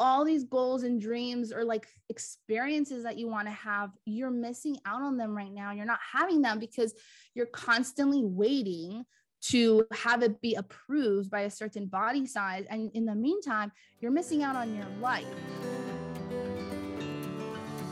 all these goals and dreams or like experiences that you want to have, you're missing out on them right now. You're not having them because you're constantly waiting to have it be approved by a certain body size. And in the meantime, you're missing out on your life.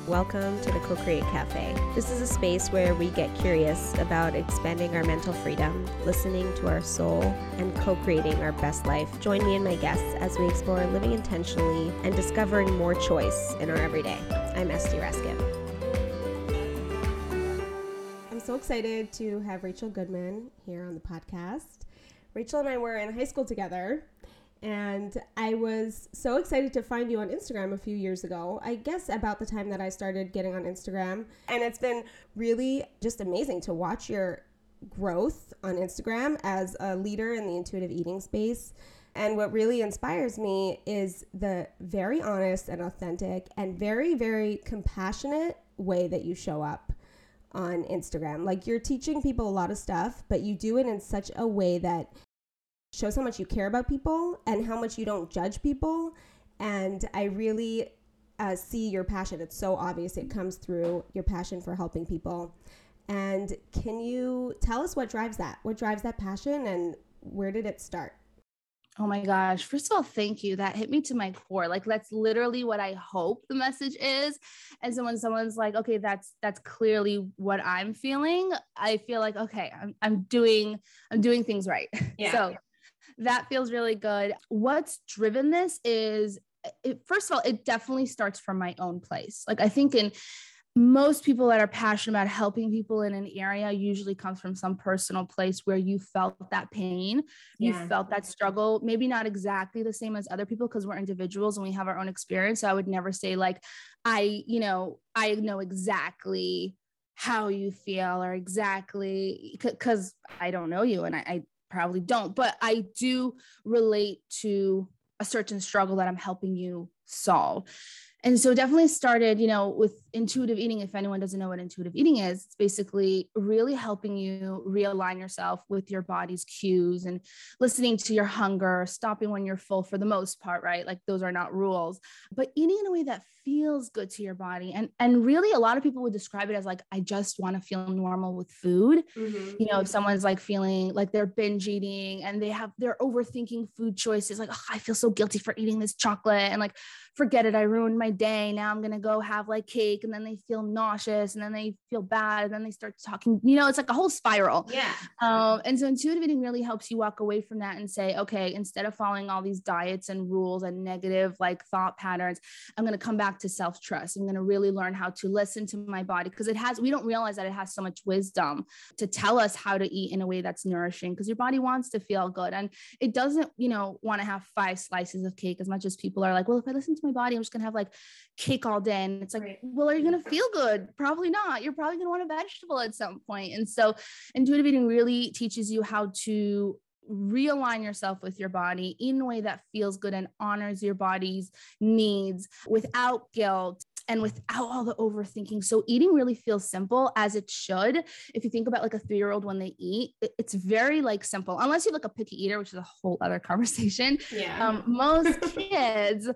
Welcome to the Co Create Cafe. This is a space where we get curious about expanding our mental freedom, listening to our soul, and co creating our best life. Join me and my guests as we explore living intentionally and discovering more choice in our everyday. I'm Esty Raskin. I'm so excited to have Rachel Goodman here on the podcast. Rachel and I were in high school together and I was so excited to find you on Instagram a few years ago. I guess about the time that I started getting on Instagram. And it's been really just amazing to watch your growth on Instagram as a leader in the intuitive eating space. And what really inspires me is the very honest and authentic and very, very compassionate way that you show up on Instagram. Like you're teaching people a lot of stuff, but you do it in such a way that shows how much you care about people and how much you don't judge people. And I really uh, see your passion. It's so obvious. It comes through your passion for helping people. And can you tell us what drives that? What drives that passion and where did it start? Oh my gosh. First of all, thank you. That hit me to my core. Like that's literally what I hope the message is. And so when someone's like, okay, that's that's clearly what I'm feeling, I feel like, okay, I'm I'm doing I'm doing things right. Yeah. So that feels really good. What's driven this is it, first of all, it definitely starts from my own place. Like I think in most people that are passionate about helping people in an area usually comes from some personal place where you felt that pain you felt that struggle maybe not exactly the same as other people because we're individuals and we have our own experience so i would never say like i you know i know exactly how you feel or exactly because i don't know you and I, I probably don't, but I do relate to a certain struggle that I'm helping you solve. And so definitely started you know with intuitive eating if anyone doesn't know what intuitive eating is it's basically really helping you realign yourself with your body's cues and listening to your hunger stopping when you're full for the most part right? Like those are not rules but eating in a way that feels good to your body. And and really a lot of people would describe it as like i just want to feel normal with food. Mm-hmm. you know if someone's like feeling like they're binge eating and they have they're overthinking food choices like oh, i feel so guilty for eating this chocolate and like forget it i ruined my day. Now i'm gonna go have like cake and then they feel nauseous and then they feel bad and then they start talking you know it's like a whole spiral yeah um, and so intuitive eating really helps you walk away from that and say okay instead of following all these diets and rules and negative like thought patterns i'm gonna come back to self-trust i'm gonna really learn how to listen to my body because it has we don't realize that it has so much wisdom to tell us how to eat in a way that's nourishing because your body wants to feel good and it doesn't you know want to have five slices of cake as much as people are like well if i listen to my body. I'm just gonna have like cake all day. And it's like, right. well, are you gonna feel good? Probably not. You're probably gonna want a vegetable at some point. And so intuitive eating really teaches you how to realign yourself with your body in a way that feels good and honors your body's needs without guilt and without all the overthinking. So eating really feels simple as it should. If you think about like a three year old when they eat, it's very like simple, unless you're like a picky eater, which is a whole other conversation. Yeah. Um, most kids,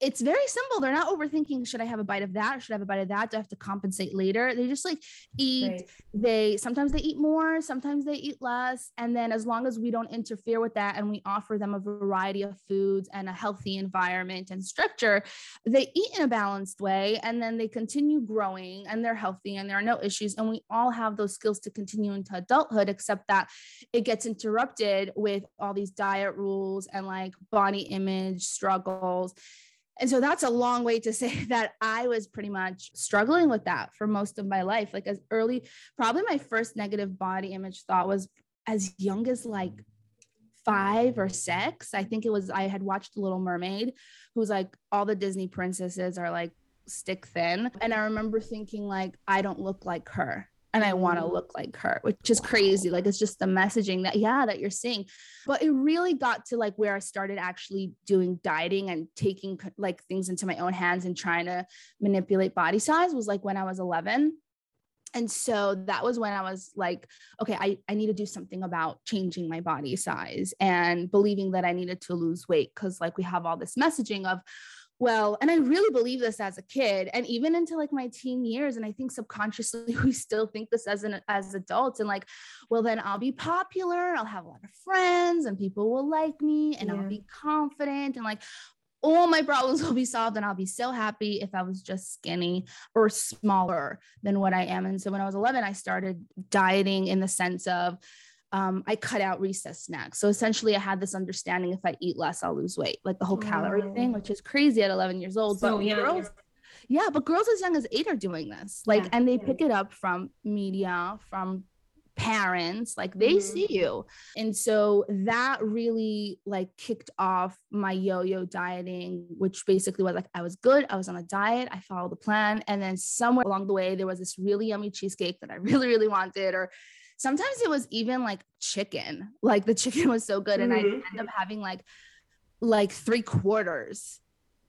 it's very simple. They're not overthinking, should I have a bite of that? Or should I have a bite of that? Do I have to compensate later? They just like eat. Right. They sometimes they eat more, sometimes they eat less. And then as long as we don't interfere with that and we offer them a variety of foods and a healthy environment and structure, they eat in a balanced way and then they continue growing and they're healthy and there are no issues and we all have those skills to continue into adulthood except that it gets interrupted with all these diet rules and like body image struggles and so that's a long way to say that I was pretty much struggling with that for most of my life. Like as early, probably my first negative body image thought was as young as like five or six. I think it was, I had watched Little Mermaid, who's like all the Disney princesses are like stick thin. And I remember thinking, like, I don't look like her and I want to mm. look like her, which is crazy. Like it's just the messaging that, yeah, that you're seeing. But it really got to like where I started actually doing dieting and taking like things into my own hands and trying to manipulate body size was like when I was 11. And so that was when I was like, okay, I, I need to do something about changing my body size and believing that I needed to lose weight. Cause like we have all this messaging of, well, and I really believe this as a kid and even into like my teen years. And I think subconsciously we still think this as an as adults and like, well, then I'll be popular, I'll have a lot of friends and people will like me and yeah. I'll be confident and like all my problems will be solved and I'll be so happy if I was just skinny or smaller than what I am. And so when I was 11, I started dieting in the sense of um, I cut out recess snacks. So essentially, I had this understanding if I eat less, I'll lose weight, like the whole calorie oh. thing, which is crazy at 11 years old. So, but yeah, girls, yeah, but girls as young as eight are doing this, like, yeah, and they pick it up from media, from parents like they mm-hmm. see you and so that really like kicked off my yo-yo dieting which basically was like i was good i was on a diet i followed the plan and then somewhere along the way there was this really yummy cheesecake that i really really wanted or sometimes it was even like chicken like the chicken was so good mm-hmm. and i end up having like like three quarters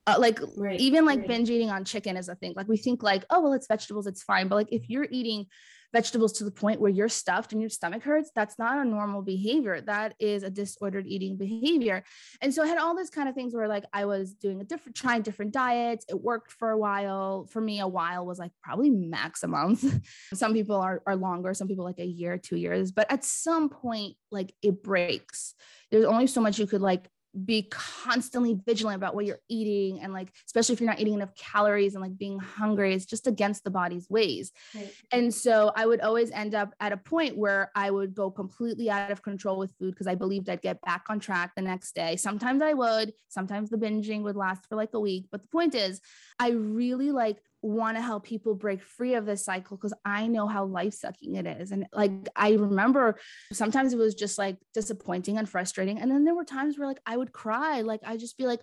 uh, like right, even like right. binge eating on chicken is a thing like we think like oh well it's vegetables it's fine but like if you're eating vegetables to the point where you're stuffed and your stomach hurts, that's not a normal behavior. That is a disordered eating behavior. And so I had all these kind of things where like I was doing a different, trying different diets. It worked for a while. For me, a while was like probably max a month. some people are, are longer, some people like a year, two years. But at some point, like it breaks. There's only so much you could like be constantly vigilant about what you're eating and like especially if you're not eating enough calories and like being hungry is just against the body's ways. Right. and so i would always end up at a point where i would go completely out of control with food because i believed i'd get back on track the next day. Sometimes i would sometimes the binging would last for like a week. But the point is i really like want to help people break free of this cycle because I know how life sucking it is. And like, I remember sometimes it was just like disappointing and frustrating. And then there were times where like I would cry. Like, I just be like,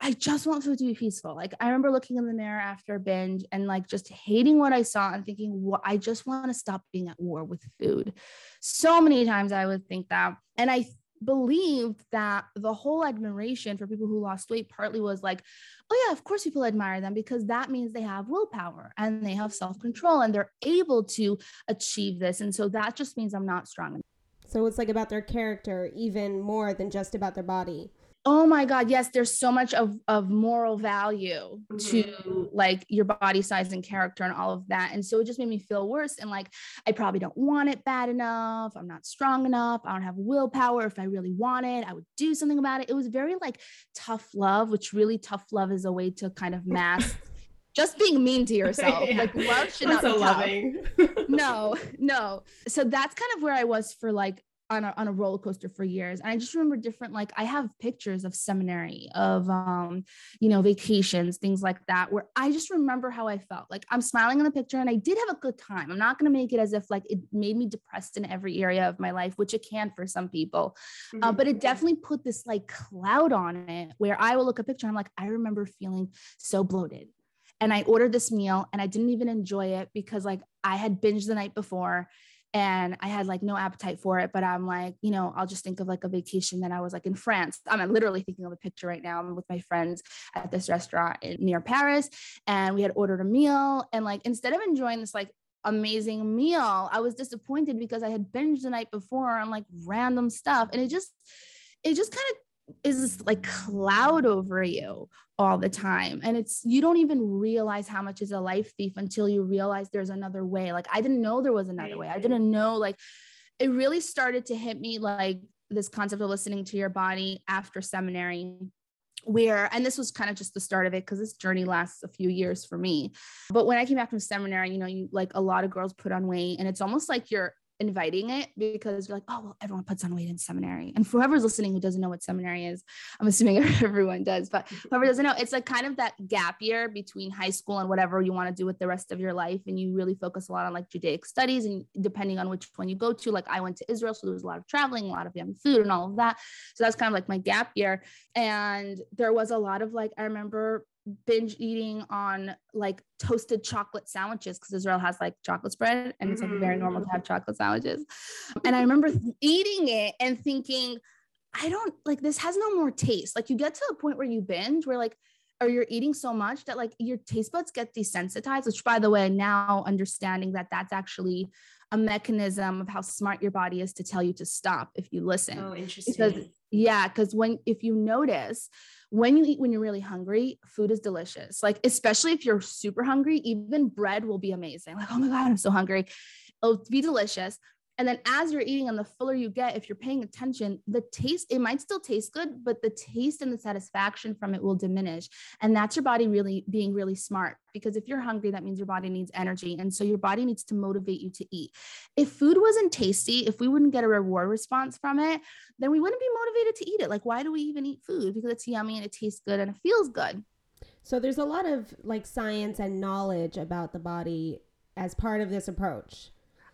I just want food to be peaceful. Like, I remember looking in the mirror after a binge and like just hating what I saw and thinking, well, I just want to stop being at war with food. So many times I would think that. And I believed that the whole admiration for people who lost weight partly was like, oh, yeah, of course people admire them because that means they have willpower and they have self control and they're able to achieve this. And so that just means I'm not strong enough. So it's like about their character, even more than just about their body oh my god yes there's so much of of moral value mm-hmm. to like your body size and character and all of that and so it just made me feel worse and like i probably don't want it bad enough i'm not strong enough i don't have willpower if i really want it i would do something about it it was very like tough love which really tough love is a way to kind of mask just being mean to yourself. Like love should not so be loving. no, no. So that's kind of where I was for like on a, on a roller coaster for years. And i just remember different like i have pictures of seminary of um you know vacations things like that where i just remember how i felt. Like i'm smiling in the picture and i did have a good time. I'm not going to make it as if like it made me depressed in every area of my life which it can for some people. Uh, mm-hmm. uh, but it definitely put this like cloud on it where i will look at a picture i'm like i remember feeling so bloated. And i ordered this meal and i didn't even enjoy it because like i had binged the night before and I had like no appetite for it. But I'm like, you know, I'll just think of like a vacation that I was like in France. I'm literally thinking of a picture right now. I'm with my friends at this restaurant in, near Paris, and we had ordered a meal. And like instead of enjoying this like amazing meal, I was disappointed because I had binged the night before on like random stuff, and it just it just kind of is this like cloud over you all the time. And it's you don't even realize how much is a life thief until you realize there's another way. Like i didn't know there was another way. I didn't know like it really started to hit me like this concept of listening to your body after seminary where and this was kind of just the start of it because this journey lasts a few years for me. But when i came back from seminary you know you like a lot of girls put on weight and it's almost like you're inviting it because you're like, oh, well, everyone puts on weight in seminary. And for whoever's listening who doesn't know what seminary is, I'm assuming everyone does, but whoever doesn't know, it's like kind of that gap year between high school and whatever you want to do with the rest of your life. And you really focus a lot on like Judaic studies. And depending on which one you go to, like I went to Israel, so there was a lot of traveling, a lot of young food and all of that. So that's kind of like my gap year. And there was a lot of like, I remember binge eating on like toasted chocolate sandwiches because Israel has like chocolate spread and it's like very mm. normal to have chocolate sandwiches. And I remember eating it and thinking, I don't like this has no more taste. Like you get to a point where you binge where like or you're eating so much that like your taste buds get desensitized, which by the way, now understanding that that's actually a mechanism of how smart your body is to tell you to stop if you listen. Oh, interesting. Because Yeah, because when if you notice when you eat when you're really hungry, food is delicious. Like especially if you're super hungry, even bread will be amazing. Like, oh my God, I'm so hungry. It'll be delicious. And then as you're eating and the fuller you get, if you're paying attention, the taste, it might still taste good, but the taste and the satisfaction from it will diminish. And that's your body really being really smart. Because if you're hungry, that means your body needs energy. And so your body needs to motivate you to eat. If food wasn't tasty, if we wouldn't get a reward response from it, then we wouldn't be motivated to eat it. Like, why do we even eat food? Because it's yummy and it tastes good and it feels good. So there's a lot of like science and knowledge about the body as part of this approach.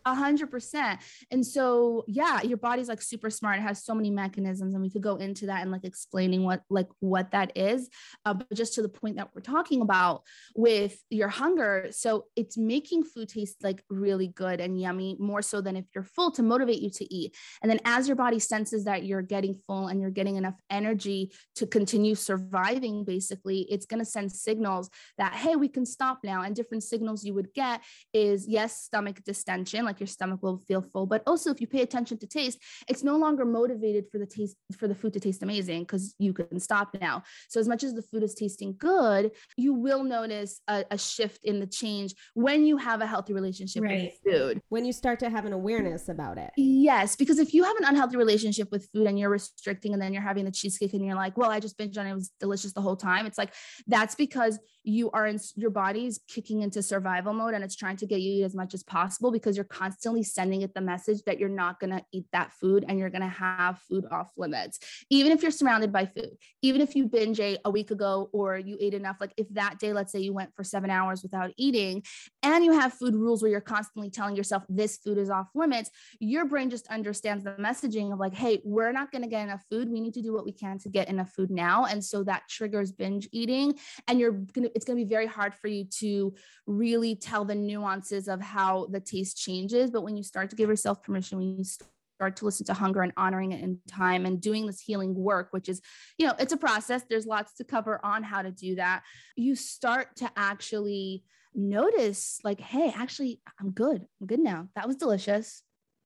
A hundred percent. And so, yeah, your body's like super smart. It has so many mechanisms, and we could go into that and like explaining what like what that is. Uh, but just to the point that we're talking about with your hunger, so it's making food taste like really good and yummy, more so than if you're full to motivate you to eat. And then as your body senses that you're getting full and you're getting enough energy to continue surviving, basically, it's to send signals that hey, we can stop now. And different signals you would get is yes, stomach distension, like like your stomach will feel full. But also, if you pay attention to taste, it's no longer motivated for the taste for the food to taste amazing because you can stop now. So as much as the food is tasting good, you will notice a, a shift in the change when you have a healthy relationship right. with food. When you start to have an awareness about it. Yes, because if you have an unhealthy relationship with food and you're restricting, and then you're having the cheesecake and you're like, well, I just binged on it, it was delicious the whole time. It's like that's because you are in your body's kicking into survival mode and it's trying to get you eat as much as possible because you're constantly sending it the message that you're not going to eat that food and you're going to have food off limits even if you're surrounded by food even if you binge ate a week ago or you ate enough like if that day let's say you went for 7 hours without eating and you have food rules where you're constantly telling yourself this food is off limits your brain just understands the messaging of like hey we're not going to get enough food we need to do what we can to get enough food now and so that triggers binge eating and you're going to it's going to be very hard for you to really tell the nuances of how the taste changes. But when you start to give yourself permission, when you start to listen to hunger and honoring it in time and doing this healing work, which is, you know, it's a process. There's lots to cover on how to do that. You start to actually notice, like, hey, actually, I'm good. I'm good now. That was delicious.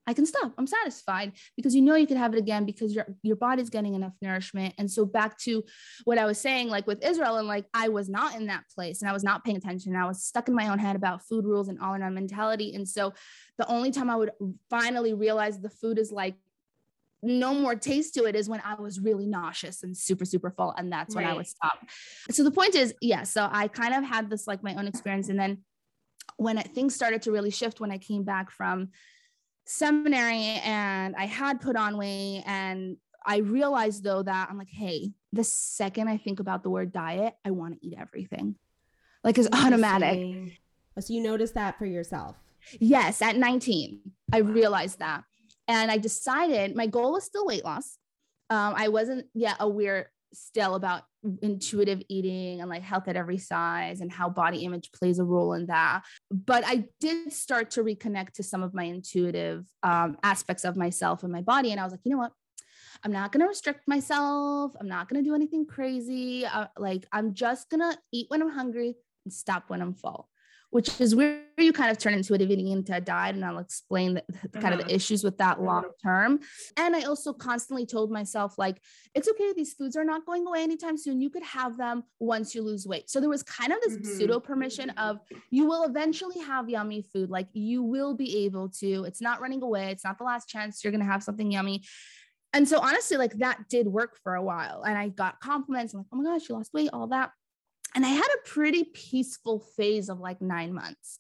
I can stop. I'm satisfied because you know you can have it again because your your body's getting enough nourishment. And so back to what I was saying, like with Israel, and like I was not in that place and I was not paying attention. I was stuck in my own head about food rules and all in our mentality. And so the only time I would finally realize the food is like no more taste to it is when I was really nauseous and super, super full. And that's right. when I would stop. So the point is, yeah. So I kind of had this like my own experience. And then when it, things started to really shift when I came back from seminary and I had put on weight and I realized though that I'm like, hey, the second I think about the word diet, I want to eat everything. Like it's automatic. Oh, so you noticed that for yourself? Yes, at 19, I realized that. And I decided my goal was still weight loss. Um, I wasn't yet aware still about intuitive eating and like health at every size and how body image plays a role in that. But I did start to reconnect to some of my intuitive um, aspects of myself and my body. And I was like, you know what? I'm not going to restrict myself. I'm not going to do anything crazy. Uh, like, I'm just going to eat when I'm hungry and stop when I'm full which is where you kind of turn intuitive eating into a diet. And I'll explain the, the kind of the uh-huh. issues with that long term. And I also constantly told myself, like, it's okay. These foods are not going away anytime soon. You could have them once you lose weight. So there was kind of this mm-hmm. pseudo permission of you will eventually have yummy food. Like you will be able to, it's not running away. It's not the last chance you're going to have something yummy. And so honestly, like that did work for a while. And I got compliments. I'm like, oh my gosh, you lost weight, all that. And I had a pretty peaceful phase of like nine months.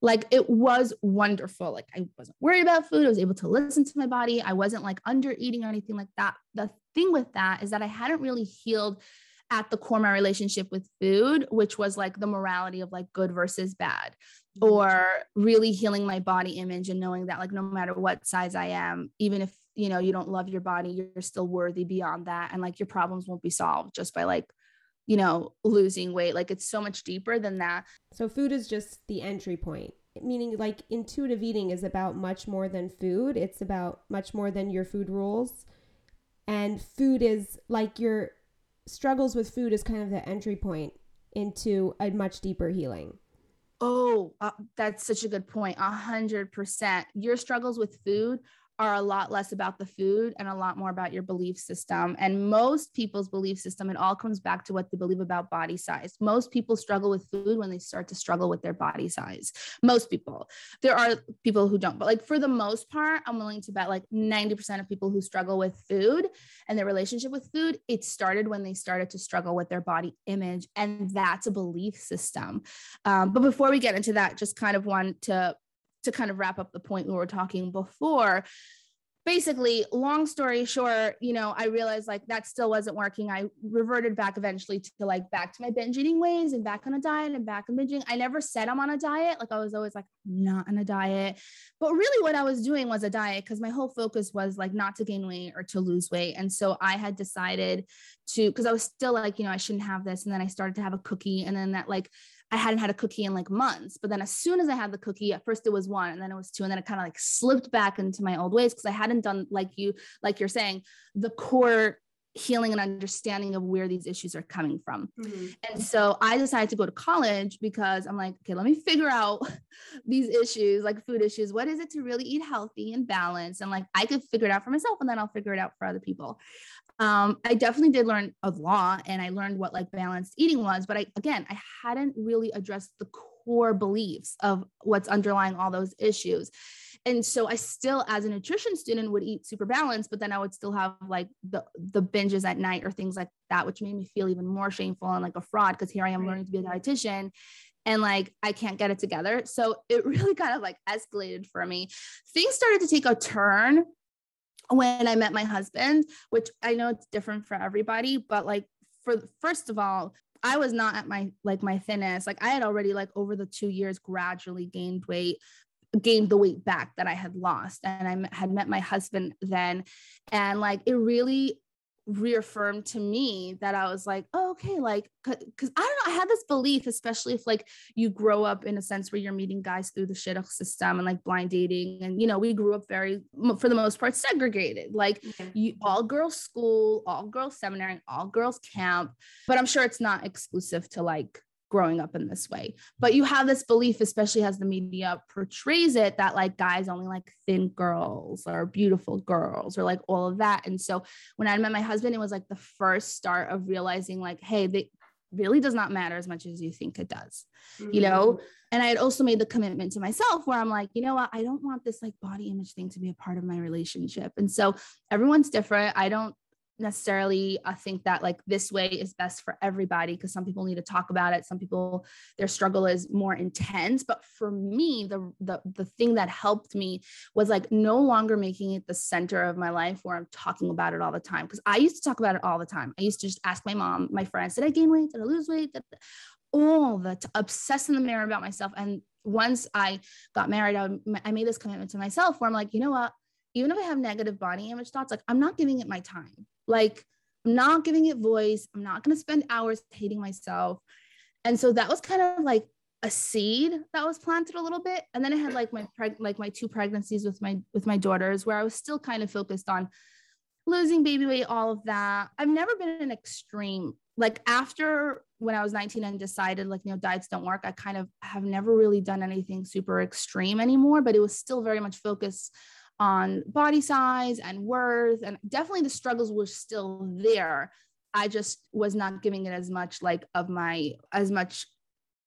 Like it was wonderful. Like I wasn't worried about food. I was able to listen to my body. I wasn't like under eating or anything like that. The thing with that is that I hadn't really healed at the core my relationship with food, which was like the morality of like good versus bad, mm-hmm. or really healing my body image and knowing that like no matter what size I am, even if you know you don't love your body, you're still worthy beyond that, and like your problems won't be solved just by like you know, losing weight. Like it's so much deeper than that. So food is just the entry point. Meaning like intuitive eating is about much more than food. It's about much more than your food rules. And food is like your struggles with food is kind of the entry point into a much deeper healing. Oh, uh, that's such a good point. A hundred percent. Your struggles with food are a lot less about the food and a lot more about your belief system. And most people's belief system, it all comes back to what they believe about body size. Most people struggle with food when they start to struggle with their body size. Most people. There are people who don't, but like for the most part, I'm willing to bet like 90% of people who struggle with food and their relationship with food, it started when they started to struggle with their body image. And that's a belief system. Um, but before we get into that, just kind of want to to kind of wrap up the point we were talking before basically long story short you know i realized like that still wasn't working. I reverted back eventually to like back to my binge eating ways and back on a diet and back on binging. I never said i'm on a diet. Like i was always like not on a diet. But really what i was doing was a diet because my whole focus was like not to gain weight or to lose weight. And so i had decided to because i was still like you know i shouldn't have this. And then i started to have a cookie. And then that like I hadn't had a cookie in like months. But then as soon as I had the cookie, at first it was one and then it was two. And then it kind of like slipped back into my old ways because I hadn't done like you, like you're saying, the core healing and understanding of where these issues are coming from. Mm-hmm. And so I decided to go to college because I'm like, okay, let me figure out these issues, like food issues. What is it to really eat healthy and balanced? And like I could figure it out for myself and then I'll figure it out for other people um, I definitely did learn a lot and I learned what like balanced eating was, but I again, I hadn't really addressed the core beliefs of what's underlying all those issues. And so I still, as a nutrition student, would eat super balanced, but then I would still have like the the binges at night or things like that, which made me feel even more shameful and like a fraud because here I am learning to be a dietitian and like I can't get it together. So it really kind of like escalated for me. Things started to take a turn when I met my husband, which I know it's different for everybody, but like for first of all, I was not at my like my thinnest. Like I had already like over the 2 years gradually gained weight, gained the weight back that I had lost and I had met my husband then and like it really reaffirmed to me that I was like, oh, okay, like, because I don't know, I had this belief, especially if like you grow up in a sense where you're meeting guys through the shidduch system and like blind dating, and you know, we grew up very, for the most part, segregated, like you all girls school, all girls seminary, all girls camp, but I'm sure it's not exclusive to like growing up in this way. But you have this belief, especially as the media portrays it, that like guys only like thin girls or beautiful girls or like all of that. And so when I met my husband, it was like the first start of realizing like, hey, they really does not matter as much as you think it does, mm-hmm. you know? Mm-hmm. And I had also made the commitment to myself where I'm like, you know what? I don't want this like body image thing to be a part of my relationship. And so everyone's different. I don't necessarily I think that like this way is best for everybody because some people need to talk about it. Some people their struggle is more intense. But for me the the the thing that helped me was like no longer making it the center of my life where I'm talking about it all the time. Because I used to talk about it all the time. I used to just ask my mom my friends did I gain weight? Did I lose weight? All the t- obsess in the mirror about myself. And once I got married I, I made this commitment to myself where I'm like you know what? Even if I have negative body image thoughts, like I'm not giving it my time. Like, I'm not giving it voice. I'm not going to spend hours hating myself. And so that was kind of like a seed that was planted a little bit. And then I had like my preg- like my two pregnancies with my with my daughters where I was still kind of focused on losing baby weight, all of that. I've never been an extreme. Like after when I was 19 and decided like, you know, diets don't work, I kind of have never really done anything super extreme anymore, but it was still very much focused on body size and worth and definitely the struggles were still there i just was not giving it as much like of my as much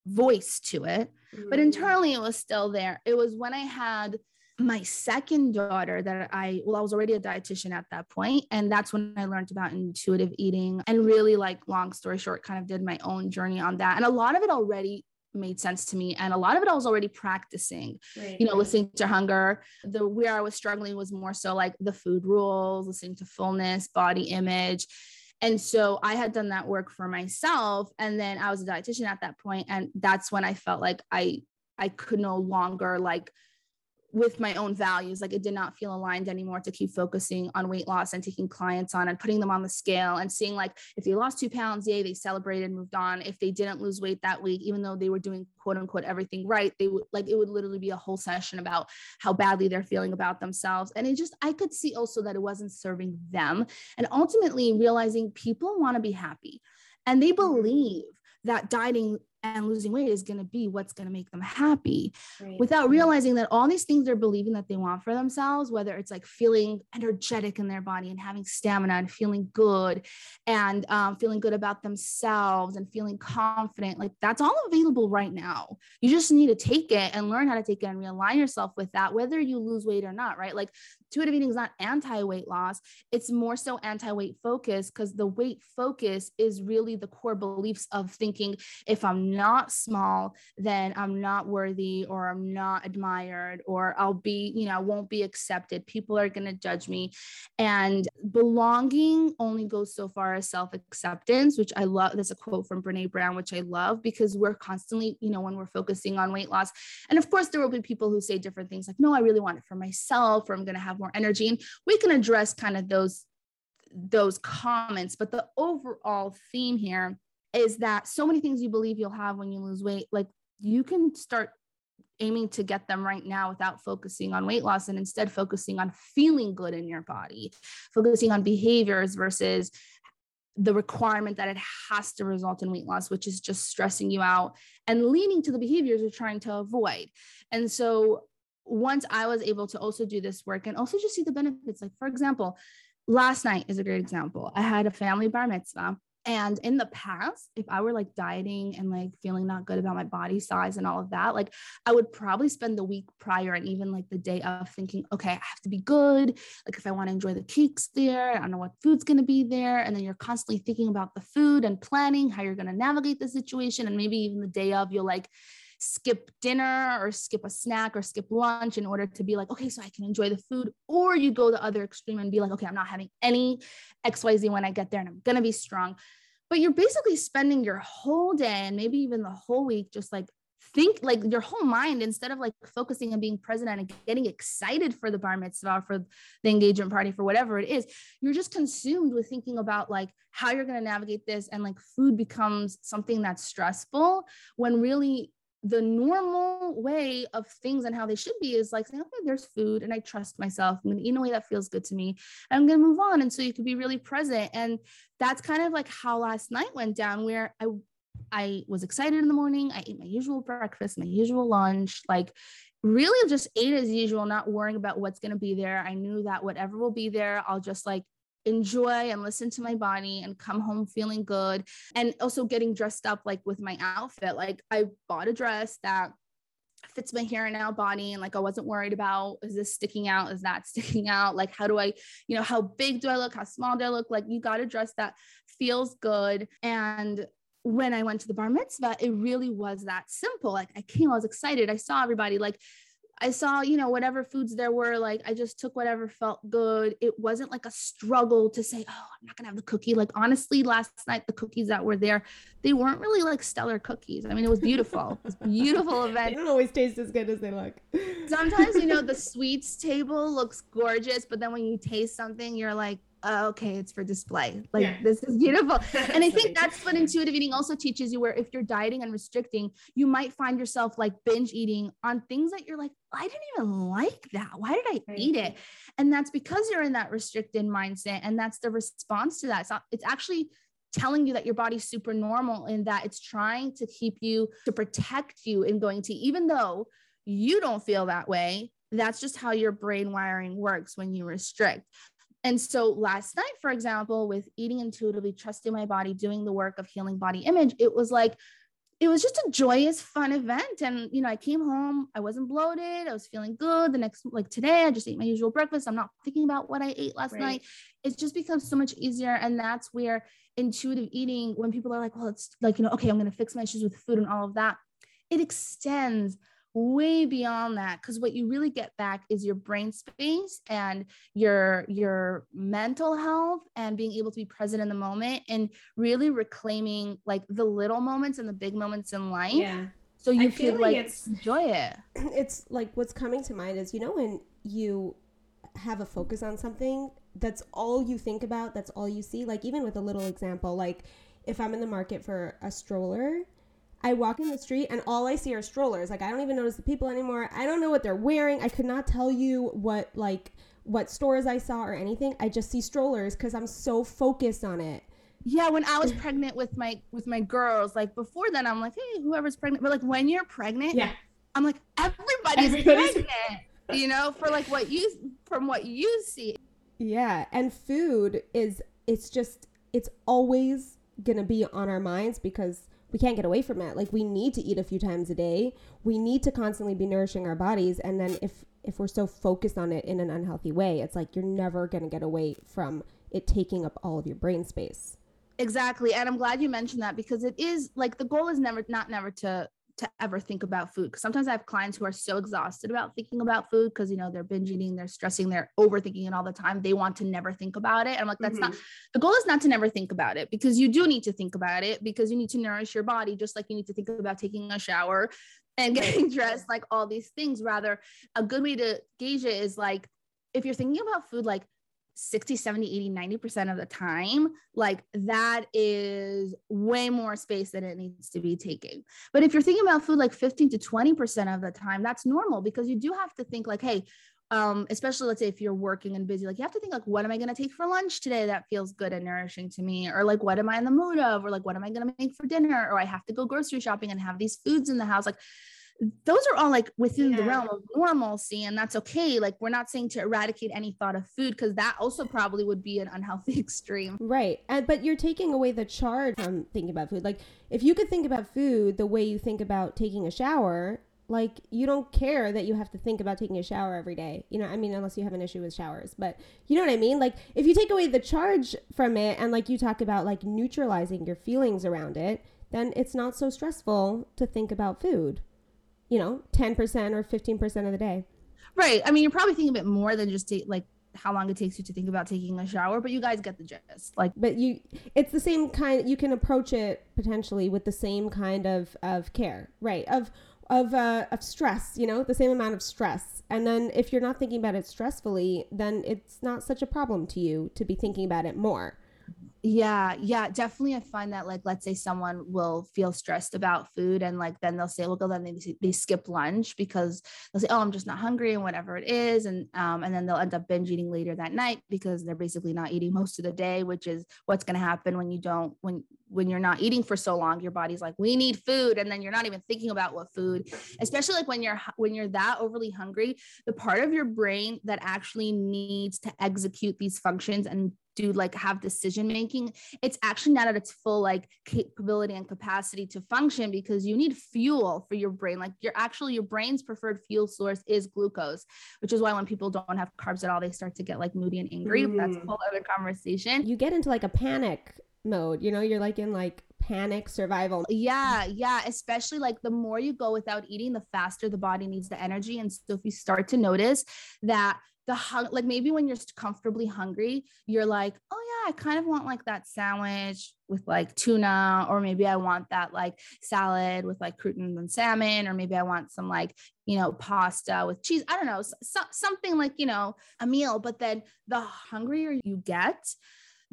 voice to it mm-hmm. but internally it was still there it was when i had my second daughter that I, well, I was already a dietitian at that point, And that's when I learned about intuitive eating and really, like, long story short, kind of did my own journey on that. And a lot of it already made sense to me and a lot of it i was already practicing right, you know listening to hunger. The where i was struggling was more so like the food rules listening to fullness body image and so i had done that work for myself and then i was a dietitian at that point and that's when i felt like i i could no longer like with my own values. Like it did not feel aligned anymore to keep focusing on weight loss and taking clients on and putting them on the scale and seeing like if they lost two pounds, yay, they celebrated, and moved on. If they didn't lose weight that week, even though they were doing quote unquote everything right, they would like it would literally be a whole session about how badly they're feeling about themselves. And it just, I could see also that it wasn't serving them. And ultimately realizing people want to be happy and they mm-hmm. believe that dieting and losing weight is going to be what's going to make them happy. Right. without realizing that all these things they're believing that they want for themselves whether it's like feeling energetic in their body and having stamina and feeling good and um, feeling good about themselves and feeling confident like that's all available right now. You just need to take it and learn how to take it and realign yourself with that whether you lose weight or not right? Like intuitive eating is not anti-weight loss. It's more so anti-weight focus because the weight focus is really the core beliefs of thinking if i'm not small then i'm not worthy or i'm not admired or i'll be you know i won't be accepted. People are going to judge me. And belonging only goes so far as self-acceptance which i love. There's a quote from brene brown which i love because we're constantly you know when we're focusing on weight loss and of course there will be people who say different things like no i really want it for myself or i'm going to have more energy. And we can address kind of those those comments but the overall theme here is that so many things you believe you'll have when you lose weight like you can start aiming to get them right now without focusing on weight loss and instead focusing on feeling good in your body focusing on behaviors versus the requirement that it has to result in weight loss, which is just stressing you out and leaning to the behaviors you're trying to avoid. And so once I was able to also do this work and also just see the benefits, like for example, last night is a great example. I had a family bar mitzvah. And in the past, if I were like dieting and like feeling not good about my body size and all of that, like I would probably spend the week prior and even like the day of thinking, okay, I have to be good. Like if I want to enjoy the cakes there, I don't know what food's going to be there. And then you're constantly thinking about the food and planning how you're going to navigate the situation. And maybe even the day of, you'll like skip dinner or skip a snack or skip lunch in order to be like, okay, so I can enjoy the food. Or you go the other extreme and be like, okay, I'm not having any XYZ when I get there and I'm going to be strong. But you're basically spending your whole day and maybe even the whole week just like think like your whole mind instead of like focusing on being present and getting excited for the bar mitzvah for the engagement party for whatever it is you're just consumed with thinking about like how you're going to navigate this and like food becomes something that's stressful when really the normal way of things and how they should be is like saying, okay, there's food and I trust myself. I'm gonna eat in a way that feels good to me. I'm gonna move on. And so you could be really present. And that's kind of like how last night went down, where I I was excited in the morning. I ate my usual breakfast, my usual lunch, like really just ate as usual, not worrying about what's gonna be there. I knew that whatever will be there, I'll just like enjoy and listen to my body and come home feeling good. And also getting dressed up like with my outfit. Like i bought a dress that fits my hair and now body and like i wasn't worried about is this sticking out? Is that sticking out? Like how do i you know how big do i look? How small do i look? Like you got a dress that feels good. And when i went to the bar mitzvah it really was that simple. Like i came i was excited. I saw everybody like I saw, you know, whatever foods there were, like I just took whatever felt good. It wasn't like a struggle to say, oh, I'm not gonna have the cookie. Like honestly, last night the cookies that were there, they weren't really like stellar cookies. I mean, it was beautiful. it was beautiful event. They don't always taste as good as they look. Sometimes, you know, the sweets table looks gorgeous, but then when you taste something, you're like, oh, okay, it's for display. Like yeah. this is beautiful. and I think that's what intuitive eating also teaches you where if you're dieting and restricting, you might find yourself like binge eating on things that you're like, I didn't even like that. Why did I right. eat it? And that's because you're in that restricted mindset. And that's the response to that. It's, not, it's actually telling you that your body's super normal in that it's trying to keep you to protect you in going to, even though you don't feel that way. That's just how your brain wiring works when you restrict. And so last night, for example, with eating intuitively, trusting my body, doing the work of healing body image, it was like, it was just a joyous, fun event. And, you know, I came home, I wasn't bloated, I was feeling good. The next, like today, I just ate my usual breakfast. I'm not thinking about what I ate last right. night. It just becomes so much easier. And that's where intuitive eating, when people are like, well, it's like, you know, okay, I'm going to fix my issues with food and all of that, it extends way beyond that because what you really get back is your brain space and your your mental health and being able to be present in the moment and really reclaiming like the little moments and the big moments in life. Yeah. So you feel, feel like, like it's, enjoy it. it's like what's coming to mind is you know when you have a focus on something that's all you think about that's all you see like even with a little example like if i'm in the market for a stroller I walk in the street and all I see are strollers. Like I don't even notice the people anymore. I don't know what they're wearing. I could not tell you what like what stores I saw or anything. I just see strollers because I'm so focused on it yeah when i was pregnant with my with my girls like before then i'm like hey whoever's pregnant but like when you're pregnant Yeah. i'm like everybody's, Everybody's- pregnant you know for like what you from what you see Yeah, and food is it's just it's always going to be on our minds because we can't get away from it. Like we need to eat a few times a day. We need to constantly be nourishing our bodies and then if if we're so focused on it in an unhealthy way, it's like you're never going to get away from it taking up all of your brain space. exactly and i'm glad you mentioned that because it is like the goal is never not never to to ever think about food because sometimes i have clients who are so exhausted about thinking about food because you know they're binge eating they're stressing they're overthinking it all the time they want to never think about it i'm like that's not mm-hmm. the goal is not to never think about it because you do need to think about it because you need to nourish your body just like you need to think about taking a shower and getting dressed like all these things. Rather a good way to gauge it is like if you're thinking about food like 60 70 80 90% of the time like that is way more space than it needs to be taking but if you're thinking about food like 15 to 20% of the time that's normal because you do have to think like hey um, especially let's say if you're working and busy, like you have to think like, what am I going to take for lunch today that feels good and nourishing to me? Or like, what am I in the mood of? Or like, what am I going to make for dinner? Or I have to go grocery shopping and have these foods in the house. Like those are all like within the realm of normalcy and that's okay. Like we're not saying to eradicate any thought of food because that also probably would be an unhealthy extreme. Right. And but you're taking away the charge from thinking about food. Like if you could think about food the way you think about taking a shower, like you don't care that you have to think about taking a shower every day. You know, I mean unless you have an issue with showers, but you know what I mean? Like if you take away the charge from it and like you talk about like neutralizing your feelings around it, then it's not so stressful to think about food. You know, 10% or 15% of the day. Right. I mean, you're probably thinking a bit more than just take like how long it takes you to think about taking a shower, but you guys get the gist. Like but you it's the same kind you can approach it potentially with the same kind of of care right of of uh of stress you know the same amount of stress and then if you're not thinking about it stressfully then it's not such a problem to you to be thinking about it more Yeah, yeah, definitely. I find that like, let's say someone will feel stressed about food, and like then they'll say, well, go then they, they skip lunch because they'll say, oh, I'm just not hungry, and whatever it is, and um, and then they'll end up binge eating later that night because they're basically not eating most of the day, which is what's going to happen when you don't when when you're not eating for so long. Your body's like, we need food, and then you're not even thinking about what food, especially like when you're when you're that overly hungry. The part of your brain that actually needs to execute these functions and do like have decision making it's actually not at its full like capability and capacity to function because you need fuel for your brain. Like your actually your brain's preferred fuel source is glucose which is why when people don't have carbs at all they start to get like moody and angry. That's a Mm. whole other conversation. You get into like a panic mode you know you're like in like panic survival. Yeah yeah especially like the more you go without eating the faster the body needs the energy. And so if you start to notice that the hung like maybe when you're comfortably hungry you're like oh yeah i kind of want like that sandwich with like tuna or maybe i want that like salad with like croutons and salmon or maybe i want some like you know pasta with cheese. I don't know so, something like you know a meal but then the hungrier you get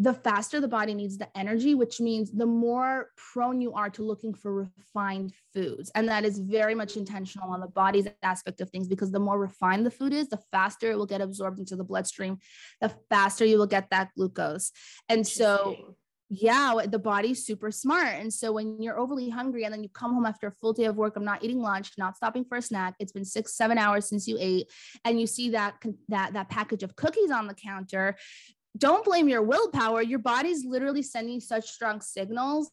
the faster the body needs the energy, which means the more prone you are to looking for refined foods. And that is very much intentional on the body's aspect of things because the more refined the food is, the faster it will get absorbed into the bloodstream, the faster you will get that glucose. And so, yeah, the body's super smart. And so when you're overly hungry and then you come home after a full day of work, I'm not eating lunch, not stopping for a snack. It's been six, seven hours since you ate, and you see that that that package of cookies on the counter don't blame your willpower. Your body's literally sending such strong signals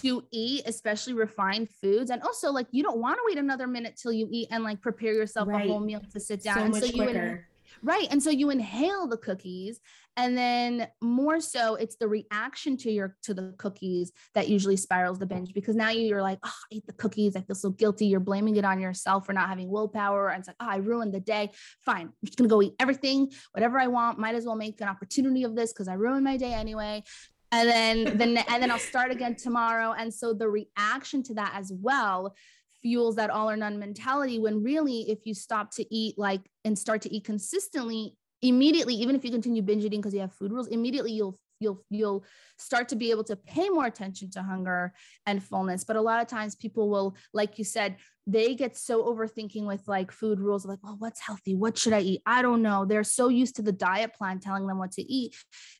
to eat, especially refined foods. And also, like, you don't want to wait another minute till you eat and like prepare yourself Right. a whole meal to sit down. so and much so you quicker right. And so you inhale the cookies. And then more so, it's the reaction to your to the cookies that usually spirals the binge because now you're like, oh, I ate the cookies. I feel so guilty. You're blaming it on yourself for not having willpower. And it's like, oh, I ruined the day. Fine. I'm just gonna go eat everything, whatever I want. Might as well make an opportunity of this because I ruined my day anyway. And then then and then I'll start again tomorrow. And so the reaction to that as well fuels that all or none mentality when really if you stop to eat like and start to eat consistently immediately even if you continue binge eating because you have food rules immediately you'll you'll you'll start to be able to pay more attention to hunger and fullness. But a lot of times people will like you said they get so overthinking with like food rules like well what's healthy? What should i eat? I don't know. They're so used to the diet plan telling them what to eat.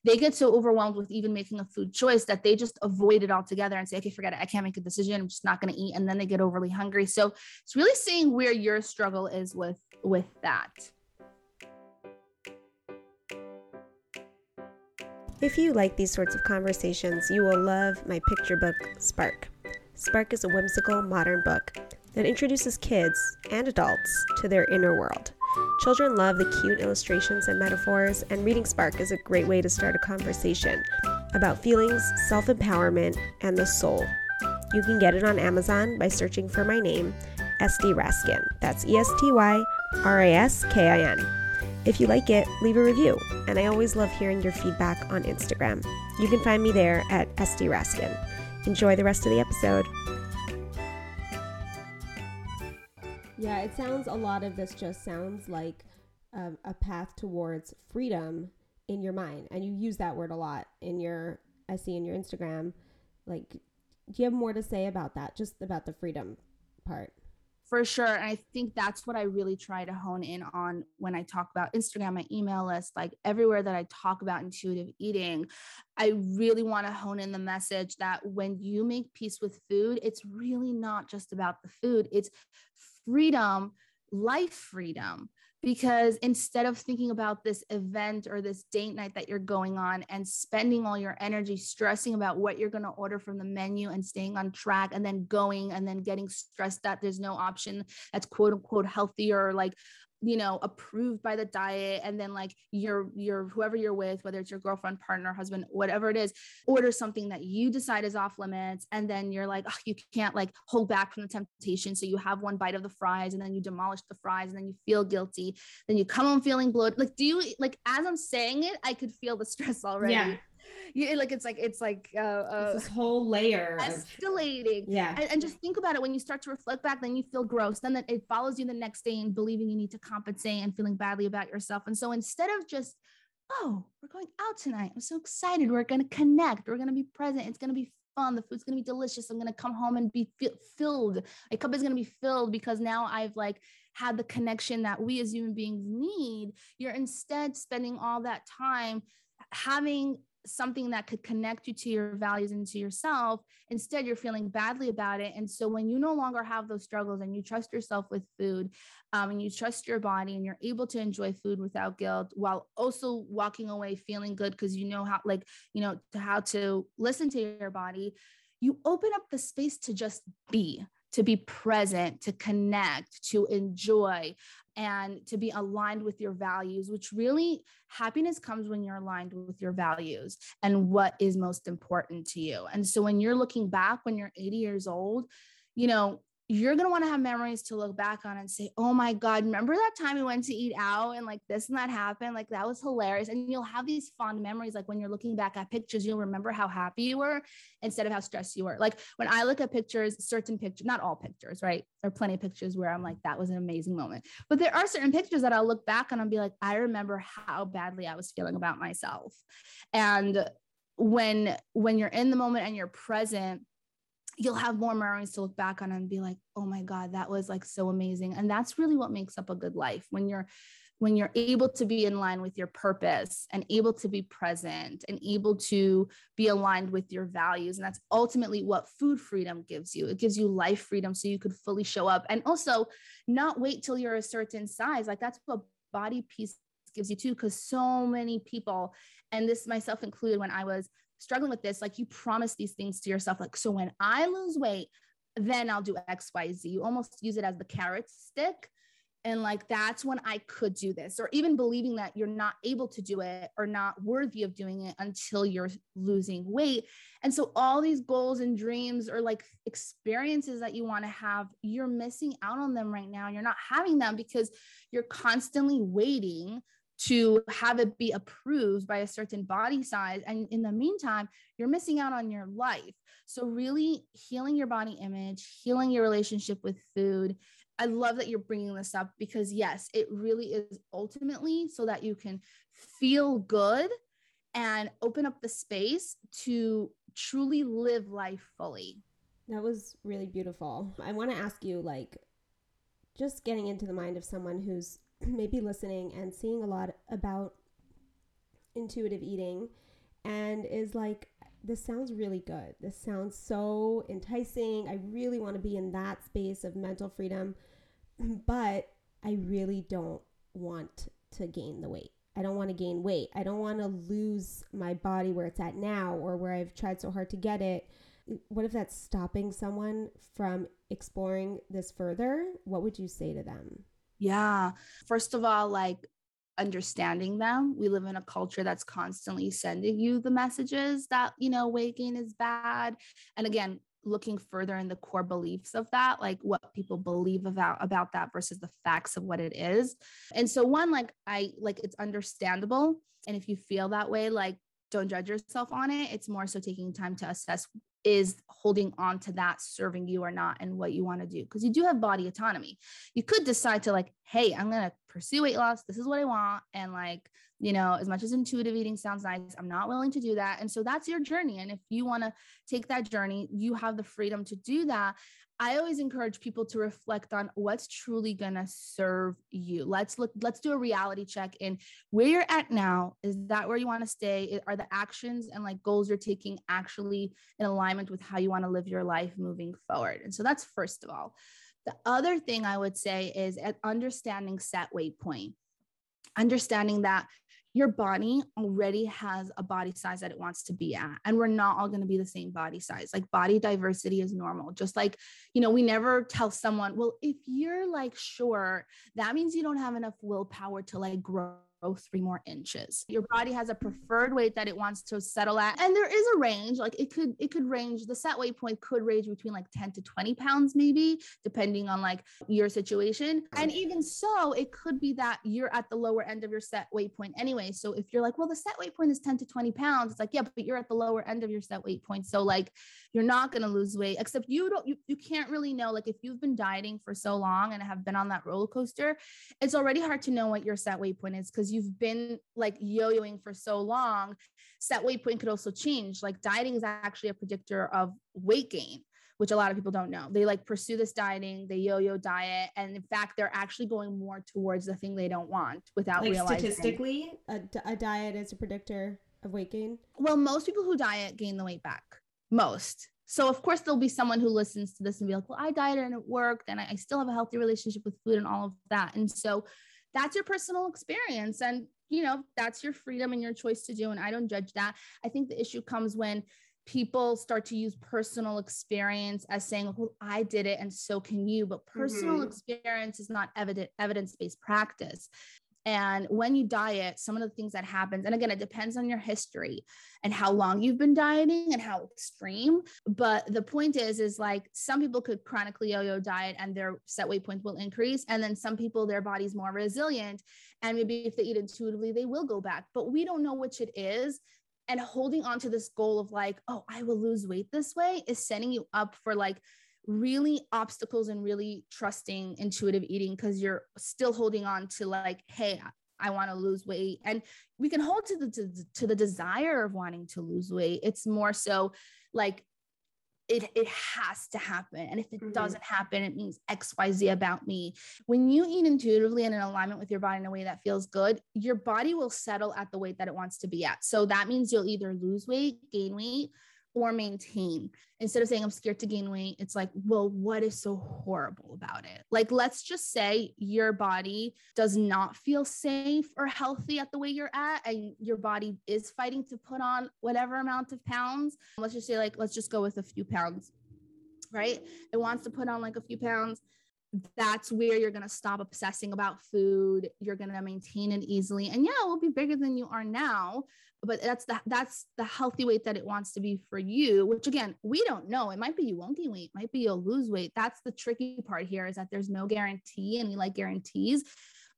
They get so overwhelmed with even making a food choice that they just avoid it altogether and say okay forget it. I can't make a decision. I'm just not going to eat. And then they get overly hungry. So it's really seeing where your struggle is with with that If you like these sorts of conversations, you will love my picture book, Spark. Spark is a whimsical modern book that introduces kids and adults to their inner world. Children love the cute illustrations and metaphors, and reading Spark is a great way to start a conversation about feelings, self empowerment, and the soul. You can get it on Amazon by searching for my name, Esty Raskin. That's E S T Y R A S K I N. If you like it, leave a review, and I always love hearing your feedback on Instagram. You can find me there at Esty Raskin. Enjoy the rest of the episode. Yeah, it sounds a lot of this just sounds like um, a path towards freedom in your mind, and you use that word a lot in your I see in your Instagram. Like, do you have more to say about that? Just about the freedom part for sure. And I think that's what I really try to hone in on when I talk about Instagram, my email list, like everywhere that I talk about intuitive eating. I really want to hone in the message that when you make peace with food, it's really not just about the food, it's freedom, life freedom because instead of thinking about this event or this date night that you're going on and spending all your energy stressing about what you're going to order from the menu and staying on track and then going and then getting stressed that there's no option that's quote unquote healthier or like you know approved by the diet and then like your your whoever you're with whether it's your girlfriend partner husband whatever it is order something that you decide is off limits and then you're like oh, you can't like hold back from the temptation. So you have one bite of the fries and then you demolish the fries and then you feel guilty. Then you come home feeling bloated. Like do you like as i'm saying it i could feel the stress already. Yeah you like it's like it's like uh, uh this whole layer escalating. Of, yeah. And, and, just think about it when you start to reflect back then you feel gross then it follows you the next day and believing you need to compensate and feeling badly about yourself. And so instead of just oh we're going out tonight. I'm so excited. We're going to connect. We're going to be present. It's going to be fun. The food's going to be delicious. I'm going to come home and be filled. My cup is going to be filled because now i've like had the connection that we as human beings need. You're instead spending all that time having something that could connect you to your values and to yourself. Instead, you're feeling badly about it. And so, when you no longer have those struggles and you trust yourself with food um, and you trust your body and you're able to enjoy food without guilt while also walking away feeling good because you know how, like, you know, how to listen to your body, you open up the space to just be to be present, to connect, to enjoy and to be aligned with your values, which really happiness comes when you're aligned with your values and what is most important to you. And so when you're looking back when you're 80 years old, you know, you're going to want to have memories to look back on and say, oh my God, remember that time we went to eat out and like this and that happened? Like that was hilarious. And you'll have these fond memories. Like when you're looking back at pictures, you'll remember how happy you were instead of how stressed you were. Like when I look at pictures, certain pictures, not all pictures, right? There are plenty of pictures where I'm like, that was an amazing moment. But there are certain pictures that I'll look back on and be like, I remember how badly I was feeling about myself. And when when you're in the moment and you're present you'll have more memories to look back on and be like oh my god that was like so amazing. And that's really what makes up a good life when you're when you're able to be in line with your purpose and able to be present and able to be aligned with your values. And that's ultimately what food freedom gives you. It gives you life freedom so you could fully show up. And also not wait till you're a certain size. Like that's what body peace gives you too because so many people and this myself included when i was struggling with this, like you promise these things to yourself. Like, so when I lose weight, then I'll do XYZ. You almost use it as the carrot stick. And like, that's when I could do this, or even believing that you're not able to do it or not worthy of doing it until you're losing weight. And so, all these goals and dreams or like experiences that you want to have, you're missing out on them right now. You're not having them because you're constantly waiting to have it be approved by a certain body size. And in the meantime, you're missing out on your life. So, really healing your body image, healing your relationship with food. I love that you're bringing this up because, yes, it really is ultimately so that you can feel good and open up the space to truly live life fully. That was really beautiful. I want to ask you like just getting into the mind of someone who's maybe listening and seeing a lot about intuitive eating and is like this sounds really good. This sounds so enticing. I really want to be in that space of mental freedom, but I really don't want to gain the weight. I don't want to gain weight. I don't want to lose my body where it's at now or where I've tried so hard to get it. What if that's stopping someone from exploring this further? What would you say to them? Yeah. First of all, like understanding them. We live in a culture that's constantly sending you the messages that, you know, weight gain is bad. And again, looking further in the core beliefs of that like what people believe about about that versus the facts of what it is and so one like i like it's understandable and if you feel that way like don't judge yourself on it. It's more so taking time to assess is holding on to that serving you or not and what you want to do because you do have body autonomy. You could decide to like hey i'm going to pursue weight loss. This is what i want and like you know as much as intuitive eating sounds nice i'm not willing to do that. And so that's your journey. And if you want to take that journey you have the freedom to do that I always encourage people to reflect on what's truly going to serve you. Let's look, let's do a reality check in where you're at now. Is that where you want to stay? Are the actions and like goals you're taking actually in alignment with how you want to live your life moving forward? And so that's first of all. The other thing I would say is at understanding set weight point, understanding that your body already has a body size that it wants to be at and we're not all going to be the same body size. Like body diversity is normal. Just like you know we never tell someone well if you're like short that means you don't have enough willpower to like grow grow three more inches. Your body has a preferred weight that it wants to settle at. And there is a range, like it could, it could range, the set weight point could range between like 10 to 20 pounds, maybe, depending on like your situation. And even so, it could be that you're at the lower end of your set weight point anyway. So if you're like, well, the set weight point is 10 to 20 pounds, it's like, yeah, but you're at the lower end of your set weight point. So like you're not going to lose weight, except you don't, you, you can't really know. Like if you've been dieting for so long and have been on that roller coaster, it's already hard to know what your set weight point is because you've been like yo-yoing for so long, set weight point could also change. Like dieting is actually a predictor of weight gain which a lot of people don't know. They like pursue this dieting, they yo-yo diet, and in fact, they're actually going more towards the thing they don't want without like realizing. Statistically, a, a diet is a predictor of weight gain. Well, most people who diet gain the weight back. Most. So of course there'll be someone who listens to this and be like, "Well, I dieted and it worked, and I still have a healthy relationship with food and all of that." And so that's your personal experience and you know that's your freedom and your choice to do and i don't judge that i think the issue comes when people start to use personal experience as saying well i did it and so can you but personal mm-hmm. experience is not evident evidence-based practice and when you diet, some of the things that happens, and again, it depends on your history and how long you've been dieting and how extreme. But the point is, is like some people could chronically yo-yo diet and their set weight point will increase. And then some people, their body's more resilient. And maybe if they eat intuitively, they will go back. But we don't know which it is and holding on to this goal of like oh i will lose weight this way is setting you up for like really obstacles and really trusting intuitive eating because you're still holding on to like hey I want to lose weight. And we can hold to the to, to, the desire of wanting to lose weight. It's more so like it, it has to happen. And if it mm-hmm. doesn't happen, it means XYZ about me. When you eat intuitively and in alignment with your body in a way that feels good, your body will settle at the weight that it wants to be at. So that means you'll either lose weight, gain weight, or maintain. Instead of saying I'm scared to gain weight, it's like, well, what is so horrible about it? Like, let's just say your body does not feel safe or healthy at the way you're at, and your body is fighting to put on whatever amount of pounds. Let's just say, like, let's just go with a few pounds, right? It wants to put on like a few pounds that's where you're going to stop obsessing about food you're going to maintain it easily and yeah it will be bigger than you are now but that's the that's the healthy weight that it wants to be for you which again we don't know. It might be you won't gain weight it might be you'll lose weight. That's the tricky part here is that there's no guarantee and we like guarantees.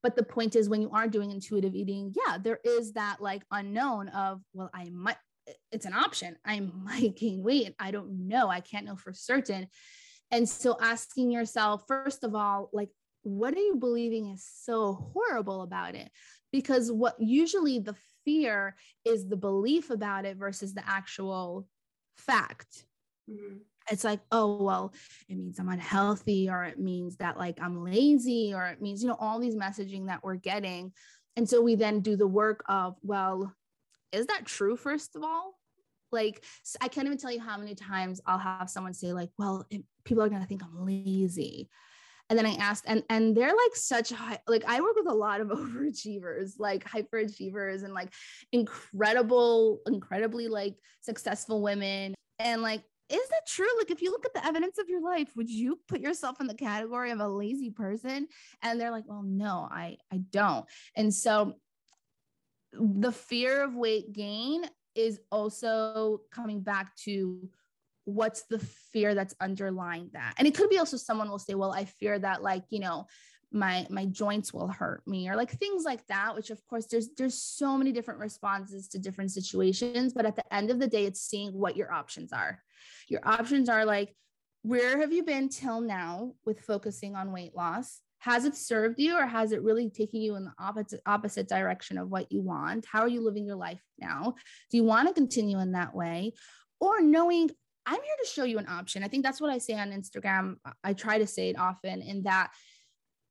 But the point is when you are doing intuitive eating yeah there is that like unknown of well i might it's an option. I might gain weight. I don't know. I can't know for certain. And so asking yourself first of all like what are you believing is so horrible about it? Because what usually the fear is the belief about it versus the actual fact. Mm-hmm. It's like, oh, well, it means I'm unhealthy, or it means that like I'm lazy, or it means, you know, all these messaging that we're getting. And so we then do the work of, well, is that true, first of all? Like, I can't even tell you how many times I'll have someone say, like, well, it, people are going to think I'm lazy and then i asked and and they're like such high like i work with a lot of overachievers like hyperachievers and like incredible incredibly like successful women. And like is that true? Like if you look at the evidence of your life would you put yourself in the category of a lazy person? And they're like well no i i don't. And so the fear of weight gain is also coming back to what's the fear that's underlying that? And it could be also someone will say well i fear that like you know my my joints will hurt me or like things like that which of course there's there's so many different responses to different situations but at the end of the day it's seeing what your options are. Your options are like where have you been till now with focusing on weight loss? Has it served you or has it really taken you in the opposite opposite direction of what you want? How are you living your life now? Do you want to continue in that way? Or knowing I'm here to show you an option. I think that's what I say on Instagram. I try to say it often in that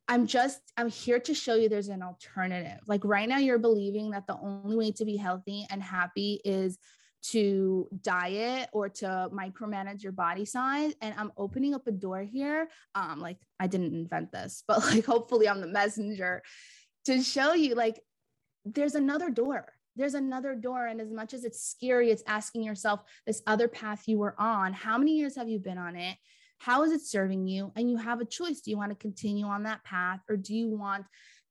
I'm just, I'm here to show you there's an alternative. Like right now, you're believing that the only way to be healthy and happy is to diet or to micromanage your body size. And I'm opening up a door here. Um, like I didn't invent this, but like hopefully I'm the messenger to show you like there's another door there's another door. And as much as it's scary, it's asking yourself this other path you were on. How many years have you been on it? How is it serving you? And you have a choice. Do you want to continue on that path or do you want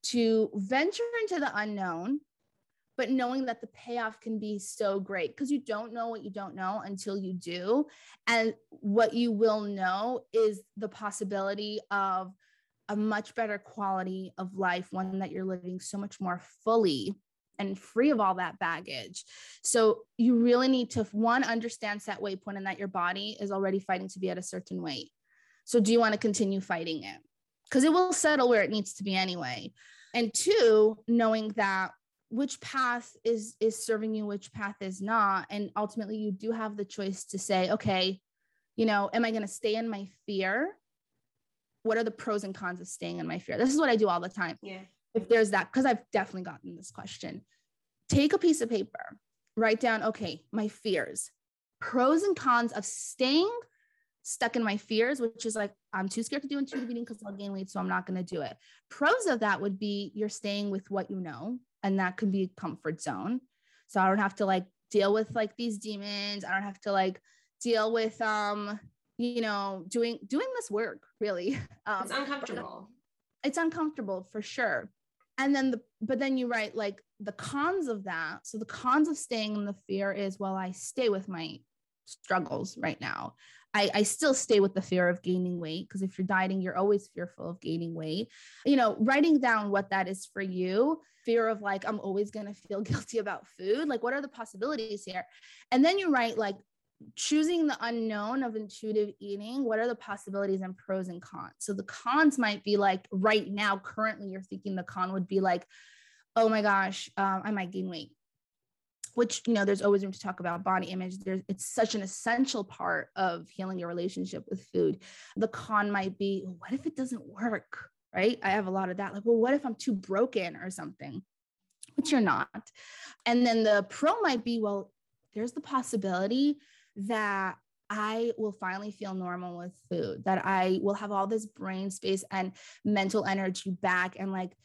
to venture into the unknown? But knowing that the payoff can be so great because you don't know what you don't know until you do. And what you will know is the possibility of a much better quality of life, one that you're living so much more fully and free of all that baggage. So you really need to one understand set weight point and that your body is already fighting to be at a certain weight. So do you want to continue fighting it? Because it will settle where it needs to be anyway. And two, knowing that which path is is serving you, which path is not. And ultimately you do have the choice to say, okay, you know, am I going to stay in my fear? What are the pros and cons of staying in my fear? This is what I do all the time. Yeah if there's that, because I've definitely gotten this question, take a piece of paper, write down, okay, my fears, pros and cons of staying stuck in my fears, which is like, I'm too scared to do intuitive eating because I'll gain weight, so I'm not going to do it. Pros of that would be you're staying with what you know, and that could be a comfort zone. So I don't have to like deal with like these demons. I don't have to like deal with, um, you know, doing doing this work really. Um, it's uncomfortable. It's uncomfortable for sure and then the but then you write like the cons of that so the cons of staying in the fear is well i stay with my struggles right now I, I still stay with the fear of gaining weight because if you're dieting, you're always fearful of gaining weight. You know, writing down what that is for you, fear of like, I'm always going to feel guilty about food. Like, what are the possibilities here? And then you write like choosing the unknown of intuitive eating, what are the possibilities and pros and cons? So the cons might be like right now, currently, you're thinking the con would be like, oh my gosh, um, I might gain weight. Which you know, there's always room to talk about body image. There's it's such an essential part of healing your relationship with food. The con might be, what if it doesn't work? Right? I have a lot of that. Like, well, what if I'm too broken or something? Which you're not. And then the pro might be, well, there's the possibility that I will finally feel normal with food, that I will have all this brain space and mental energy back and like,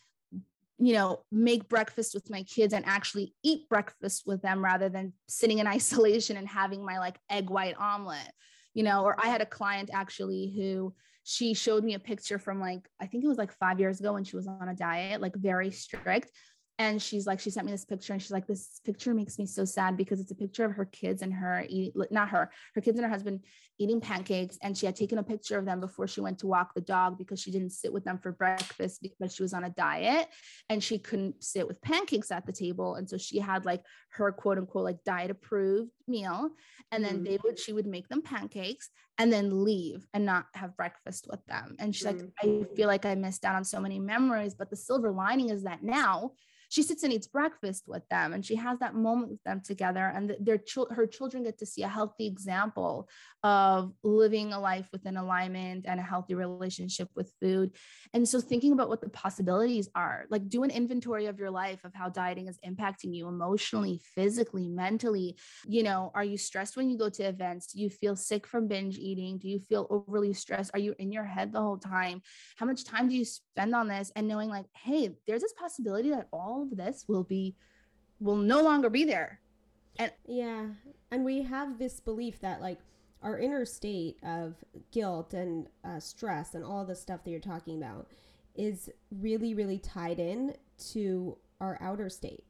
you know, make breakfast with my kids and actually eat breakfast with them rather than sitting in isolation and having my like egg white omelet, you know. Or I had a client actually who she showed me a picture from like, I think it was like five years ago when she was on a diet, like very strict and she's like she sent me this picture and she's like this picture makes me so sad because it's a picture of her kids and her eating not her her kids and her husband eating pancakes and she had taken a picture of them before she went to walk the dog because she didn't sit with them for breakfast because she was on a diet and she couldn't sit with pancakes at the table and so she had like her quote unquote like diet approved meal and then mm. they would she would make them pancakes and then leave and not have breakfast with them and she's mm. like i feel like i missed out on so many memories but the silver lining is that now she sits and eats breakfast with them and she has that moment with them together and their her children get to see a healthy example of living a life within alignment and a healthy relationship with food. And so thinking about what the possibilities are like do an inventory of your life of how dieting is impacting you emotionally physically mentally. You know are you stressed when you go to events? Do you feel sick from binge eating? Do you feel overly stressed? Are you in your head the whole time? How much time do you spend on this? And knowing like hey there's this possibility that all of this will be will no longer be there. And yeah and we have this belief that like our inner state of guilt and uh, stress and all the stuff that you're talking about is really really tied in to our outer state.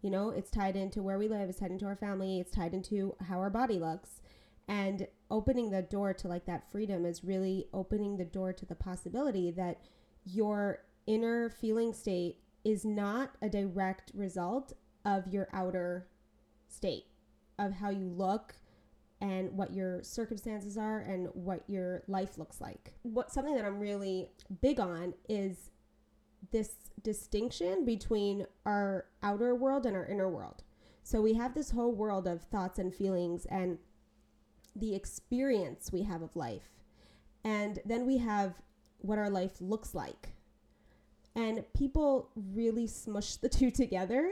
You know it's tied into where we live it's tied into our family it's tied into how our body looks. And opening the door to like that freedom is really opening the door to the possibility that your inner feeling state is not a direct result of your outer state of how you look and what your circumstances are and what your life looks like. What something that I'm really big on is this distinction between our outer world and our inner world. So we have this whole world of thoughts and feelings and the experience we have of life. And then we have what our life looks like. And people really smush the two together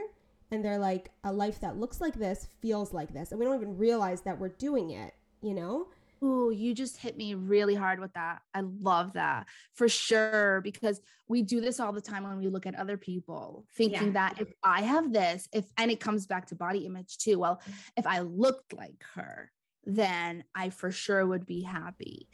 and they're like, a life that looks like this feels like this. And we don't even realize that we're doing it, you know? Ooh, you just hit me really hard with that. I love that for sure because we do this all the time when we look at other people, thinking yeah. that if I have this, if and it comes back to body image too. Well, if I looked like her, then I for sure would be happy.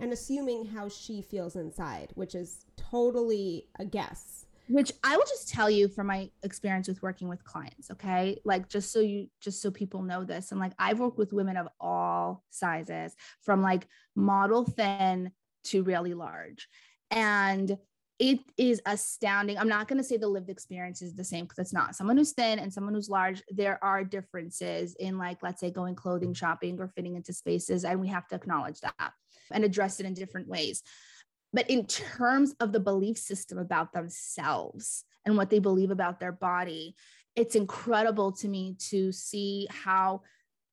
And assuming how she feels inside, which is totally a guess. Which I will just tell you from my experience with working with clients, okay? Like just so you just so people know this. And like I've worked with women of all sizes, from like model thin to really large. And it is astounding. I'm not going to say the lived experience is the same because it's not. Someone who's thin and someone who's large, there are differences in, like, let's say, going clothing shopping or fitting into spaces. And we have to acknowledge that and address it in different ways. But in terms of the belief system about themselves and what they believe about their body, it's incredible to me to see how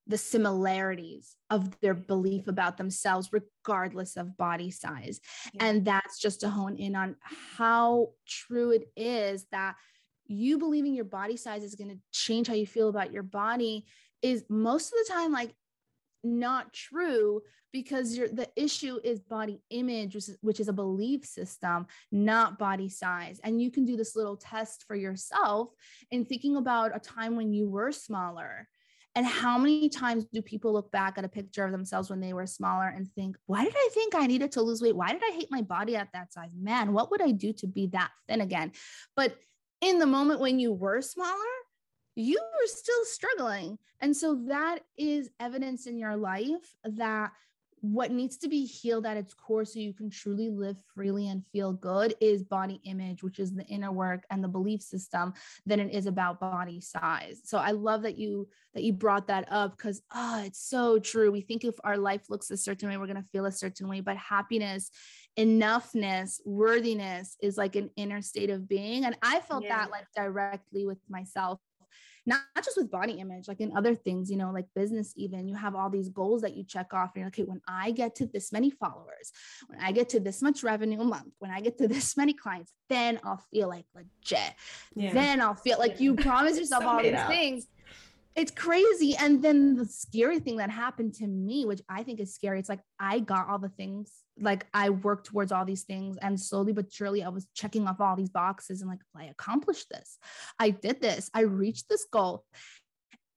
the similarities of their belief about themselves, regardless of body size. Yeah. And that's just to hone in on how true it is that you believing your body size is going to change how you feel about your body is most of the time like not true because the issue is body image which is, which is a belief system not body size and you can do this little test for yourself in thinking about a time when you were smaller and how many times do people look back at a picture of themselves when they were smaller and think, why did I think I needed to lose weight? Why did I hate my body at that size? Man, what would I do to be that thin again? But in the moment when you were smaller, you were still struggling. And so that is evidence in your life that what needs to be healed at its core so you can truly live freely and feel good is body image which is the inner work and the belief system than it is about body size so i love that you that you brought that up because oh it's so true we think if our life looks a certain way we're going to feel a certain way but happiness enoughness worthiness is like an inner state of being and i felt yeah. that like directly with myself not, not just with body image, like in other things, you know, like business, even you have all these goals that you check off. And you're like, okay, when I get to this many followers, when I get to this much revenue a month, when I get to this many clients, then I'll feel like legit. Yeah. Then I'll feel like you promise yourself all these up. things it's crazy. And then the scary thing that happened to me, which I think is scary, it's like I got all the things, like I worked towards all these things, and slowly but surely I was checking off all these boxes and like, I accomplished this. I did this. I reached this goal.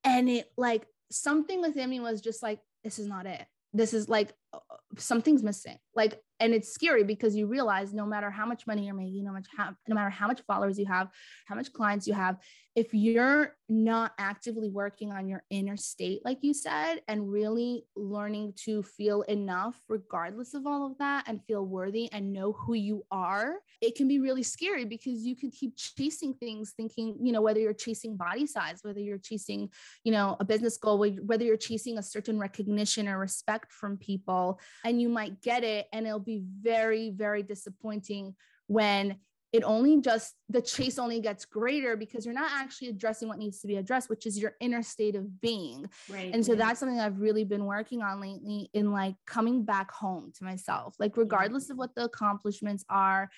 And it like something within me was just like, this is not it. This is like uh, something's missing. Like and it's scary because you realize no matter how much money you're making no much how, no matter how much followers you have how much clients you have if you're not actively working on your inner state like you said and really learning to feel enough regardless of all of that and feel worthy and know who you are it can be really scary because you can keep chasing things thinking you know whether you're chasing body size whether you're chasing you know a business goal whether you're chasing a certain recognition or respect from people and you might get it and it'll be very, very disappointing when it only just the chase only gets greater because you're not actually addressing what needs to be addressed which is your inner state of being. Right and so that's something i've really been working on lately in like coming back home to myself. Like regardless of what the accomplishments are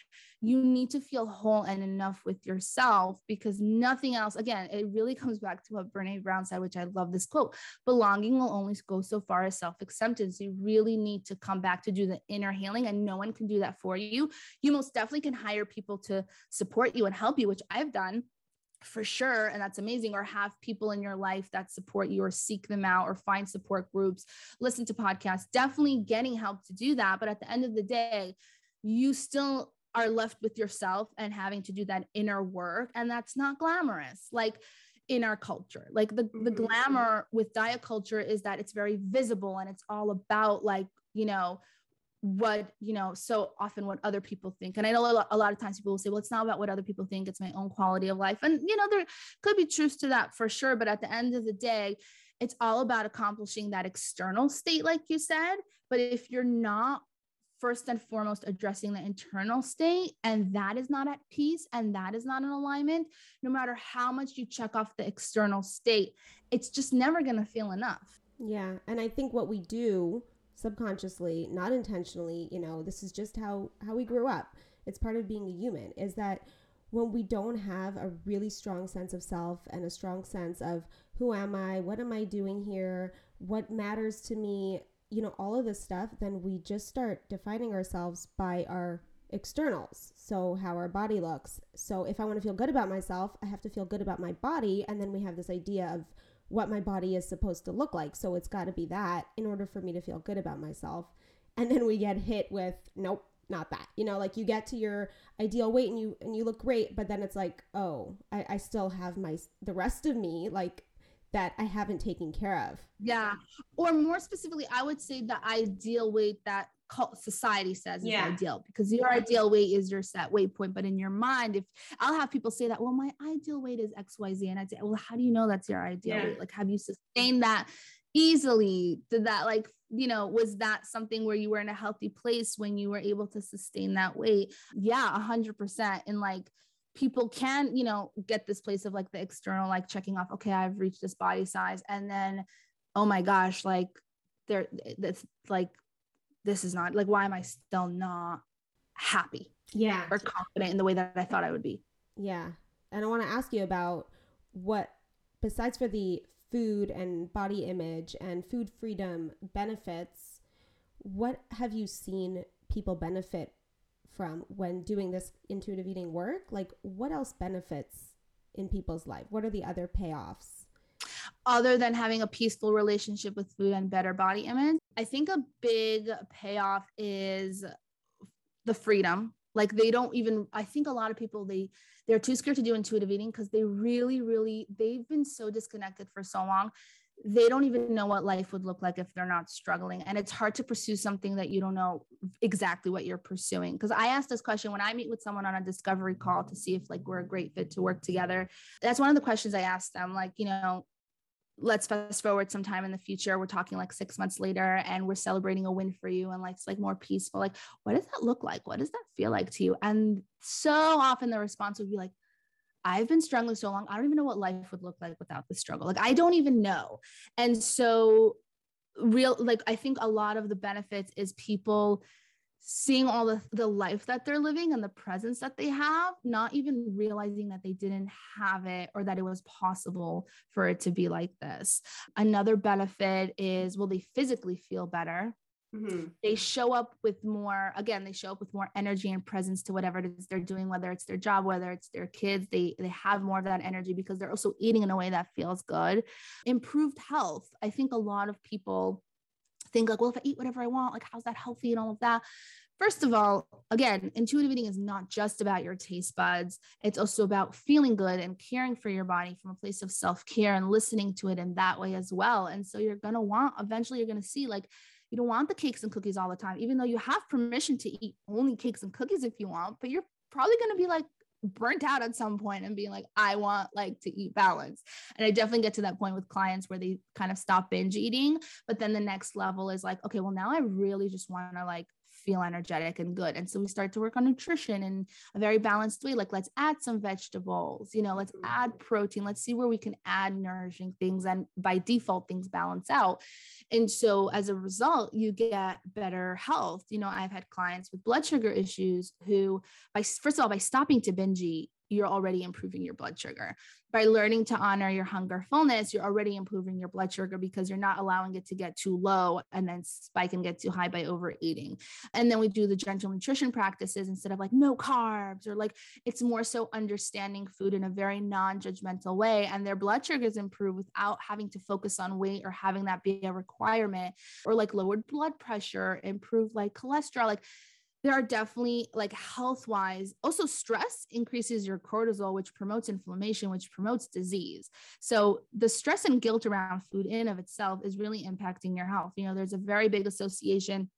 you need to feel whole and enough with yourself because nothing else again it really comes back to what Brené Brown said which i love this quote belonging will only go so far as self-acceptance. You really need to come back to do the inner healing and no one can do that for you. You most definitely can hire people to support you and help you, which I've done for sure. And that's amazing. Or have people in your life that support you or seek them out or find support groups, listen to podcasts, definitely getting help to do that. But at the end of the day, you still are left with yourself and having to do that inner work. And that's not glamorous. Like, in our culture. Like the, the mm-hmm. glamour with diet culture is that it's very visible and it's all about like, you know, what you know so often what other people think. And i know a lot, a lot, of times people will say well it's not about what other people think it's my own quality of life. And you know there could be truth to that for sure but at the end of the day it's all about accomplishing that external state like you said. But if you're not first and foremost addressing the internal state and that is not at peace and that is not in alignment no matter how much you check off the external state it's just never going to feel enough. Yeah and i think what we do subconsciously, not intentionally, you know, this is just how how we grew up. It's part of being a human is that when we don't have a really strong sense of self and a strong sense of who am I, what am I doing here, what matters to me, you know, all of this stuff, then we just start defining ourselves by our externals. So, how our body looks. So, if I want to feel good about myself, I have to feel good about my body. And then we have this idea of what my body is supposed to look like. So it's got to be that in order for me to feel good about myself. And then we get hit with nope, not that. You know, like you get to your ideal weight and you and you look great, but then it's like, oh, I, I still have my the rest of me like that I haven't taken care of. Yeah. Or more specifically, I would say the ideal weight that society says yeah. is ideal because your ideal weight is your set weight point. But in your mind, if I'll have people say that, well, my ideal weight is XYZ. And I'd say, well, how do you know that's your ideal yeah. weight? Like, have you sustained that easily? Did that, like, you know, was that something where you were in a healthy place when you were able to sustain that weight? Yeah, a hundred percent. And like, people can, you know, get this place of like the external, like checking off, okay, I've reached this body size. And then, oh my gosh, like, there, that's like this is not like why am I still not happy? Yeah. Or confident in the way that I thought I would be. Yeah. And I want to ask you about what besides for the food and body image and food freedom benefits, what have you seen people benefit from when doing this intuitive eating work? Like what else benefits in people's life? What are the other payoffs? Other than having a peaceful relationship with food and better body image. I think a big payoff is the freedom. Like they don't even I think a lot of people they they're too scared to do intuitive eating because they really really they've been so disconnected for so long. They don't even know what life would look like if they're not struggling. And it's hard to pursue something that you don't know exactly what you're pursuing. Because I ask this question when I meet with someone on a discovery call to see if like we're a great fit to work together. That's one of the questions I ask them. Like, you know, let's fast forward sometime in the future. We're talking like six months later and we're celebrating a win for you and like it's like more peaceful. Like what does that look like? What does that feel like to you? And so often the response would be like i've been struggling so long i don't even know what life would look like without the struggle. Like i don't even know. And so real like i think a lot of the benefits is people seeing all the, the life that they're living and the presence that they have, not even realizing that they didn't have it or that it was possible for it to be like this. Another benefit is will they physically feel better? Mm-hmm. They show up with more, again, they show up with more energy and presence to whatever it is they're doing, whether it's their job, whether it's their kids, they, they have more of that energy because they're also eating in a way that feels good. Improved health. I think a lot of people think like, well, if I eat whatever I want, like how's that healthy and all of that? First of all, again, intuitive eating is not just about your taste buds. It's also about feeling good and caring for your body from a place of self care and listening to it in that way as well. And so you're going to want, eventually, you're going to see like, you don't want the cakes and cookies all the time, even though you have permission to eat only cakes and cookies if you want, but you're probably going to be like burnt out at some point and being like, I want like to eat balance. And I definitely get to that point with clients where they kind of stop binge eating. But then the next level is like, okay, well, now I really just want to like feel energetic and good. And so we start to work on nutrition in a very balanced way. Like, let's add some vegetables, you know, let's mm-hmm. add protein. Let's see where we can add nourishing things. And by default, things balance out. And so as a result, you get better health. You know, I've had clients with blood sugar issues who, by first of all, by stopping to binge eat, you're already improving your blood sugar. By learning to honor your hunger fullness, you're already improving your blood sugar because you're not allowing it to get too low and then spike and get too high by overeating. And then we do the gentle nutrition practices instead of like no carbs or like it's more so understanding food in a very non judgmental way. And their blood sugars improve without having to focus on weight or having that be a requirement or like lowered blood pressure, improve like cholesterol. Like there are definitely like health wise also stress increases your cortisol which promotes inflammation which promotes disease. So the stress and guilt around food in of itself is really impacting your health. You know there's a very big association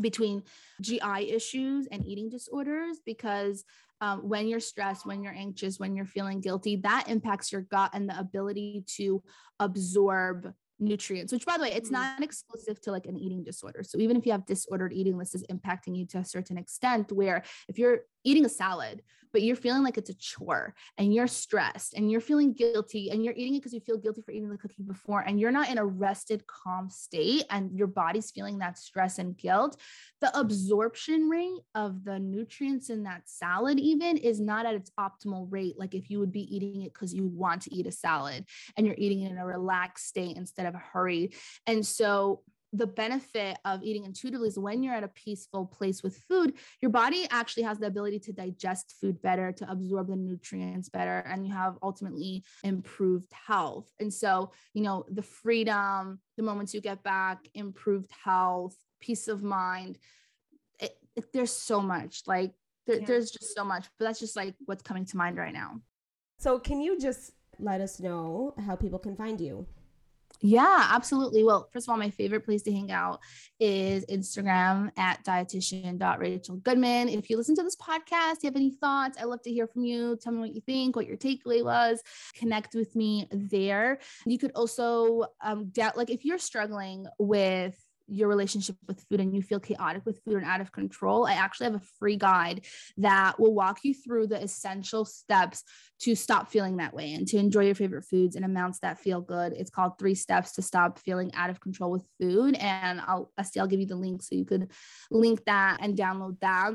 between GI issues and eating disorders because um, when you're stressed, when you're anxious, when you're feeling guilty, that impacts your gut and the ability to absorb nutrients, which by the way, it's mm-hmm. not exclusive to like an eating disorder. So even if you have disordered eating, this is impacting you to a certain extent where if you're eating a salad, but you're feeling like it's a chore and you're stressed and you're feeling guilty and you're eating it because you feel guilty for eating the cookie before and you're not in a rested, calm state and your body's feeling that stress and guilt, the absorption rate of the nutrients in that salad, even, is not at its optimal rate. Like if you would be eating it because you want to eat a salad and you're eating it in a relaxed state instead of a hurry. And so the benefit of eating intuitively is when you're at a peaceful place with food, your body actually has the ability to digest food better, to absorb the nutrients better, and you have ultimately improved health. And so, you know, the freedom, the moments you get back, improved health, peace of mind. It, it, there's so much like there, yeah. there's just so much, but that's just like what's coming to mind right now. So, can you just let us know how people can find you? Yeah, absolutely. Well, first of all, my favorite place to hang out is Instagram at dietitian.rachelgoodman. If you listen to this podcast, you have any thoughts, I'd love to hear from you. Tell me what you think, what your takeaway was. Connect with me there. You could also um, doubt, like if you're struggling with your relationship with food and you feel chaotic with food and out of control, I actually have a free guide that will walk you through the essential steps to stop feeling that way and to enjoy your favorite foods in amounts that feel good. It's called Three Steps to Stop Feeling Out of Control with Food. And I'll, Esty, I'll give you the link so you could link that and download that.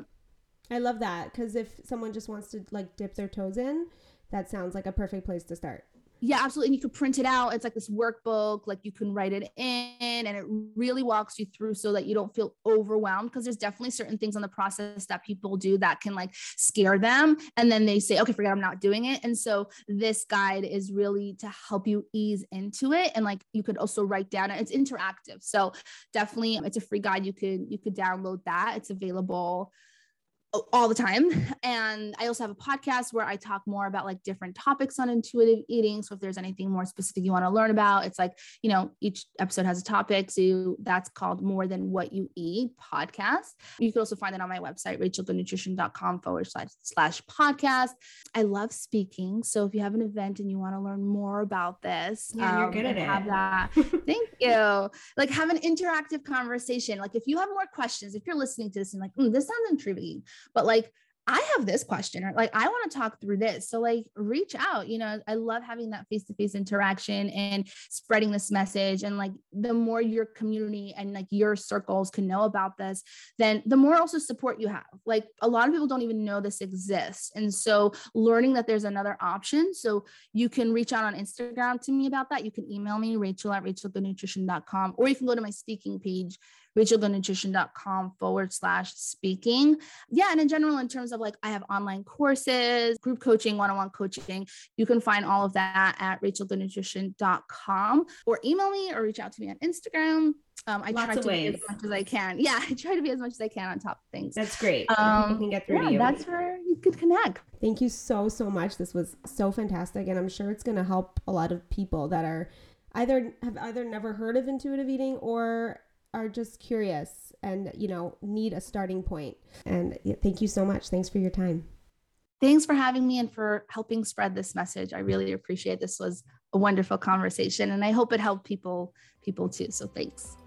I love that because if someone just wants to like dip their toes in, that sounds like a perfect place to start yeah absolutely and you could print it out it's like this workbook like you can write it in and it really walks you through so that you don't feel overwhelmed because there's definitely certain things on the process that people do that can like scare them and then they say okay forget i'm not doing it and so this guide is really to help you ease into it and like you could also write down it's interactive so definitely it's a free guide you could you could download that it's available all the time. And I also have a podcast where I talk more about like different topics on intuitive eating. So if there's anything more specific you want to learn about, it's like, you know, each episode has a topic. So that's called More Than What You Eat podcast. You can also find it on my website, rachelgoodnutrition.com forward slash, slash podcast. I love speaking. So if you have an event and you want to learn more about this, yeah, um, you're good at it. Have that. Thank you. Like have an interactive conversation. Like if you have more questions, if you're listening to this and like, mm, this sounds intriguing but like I have this question or like I want to talk through this. So like reach out, you know, I love having that face-to-face interaction and spreading this message and like the more your community and like your circles can know about this, then the more also support you have. Like a lot of people don't even know this exists. And so learning that there's another option. So you can reach out on Instagram to me about that. You can email me rachel at rachelgoodnutrition.com or you can go to my speaking page rachelgoodnutrition.com forward slash speaking. Yeah. And in general, in terms of like, I have online courses, group coaching, one on one coaching. You can find all of that at rachelgoodnutrition.com or email me or reach out to me on Instagram. Um, I Lots try to ways. be as much as I can. Yeah, I try to be as much as I can on top of things. That's great. Um, can get through yeah, to you. That's where you could connect. Thank you so so much. This was so fantastic, and I'm sure it's going to help a lot of people that are either have either never heard of intuitive eating or are just curious and you know need a starting point. And thank you so much. Thanks for your time. Thanks for having me and for helping spread this message. I really appreciate this was a wonderful conversation and i hope it helped people people too. So thanks.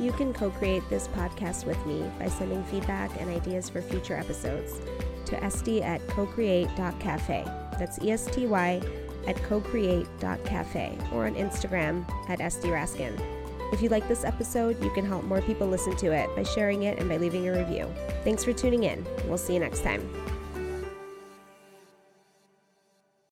You can co create this podcast with me by sending feedback and ideas for future episodes to esty at cocreate.cafe. That's E S T Y at cocreate.cafe or on Instagram at Esty Raskin. If you like this episode, you can help more people listen to it by sharing it and by leaving a review. Thanks for tuning in. We'll see you next time.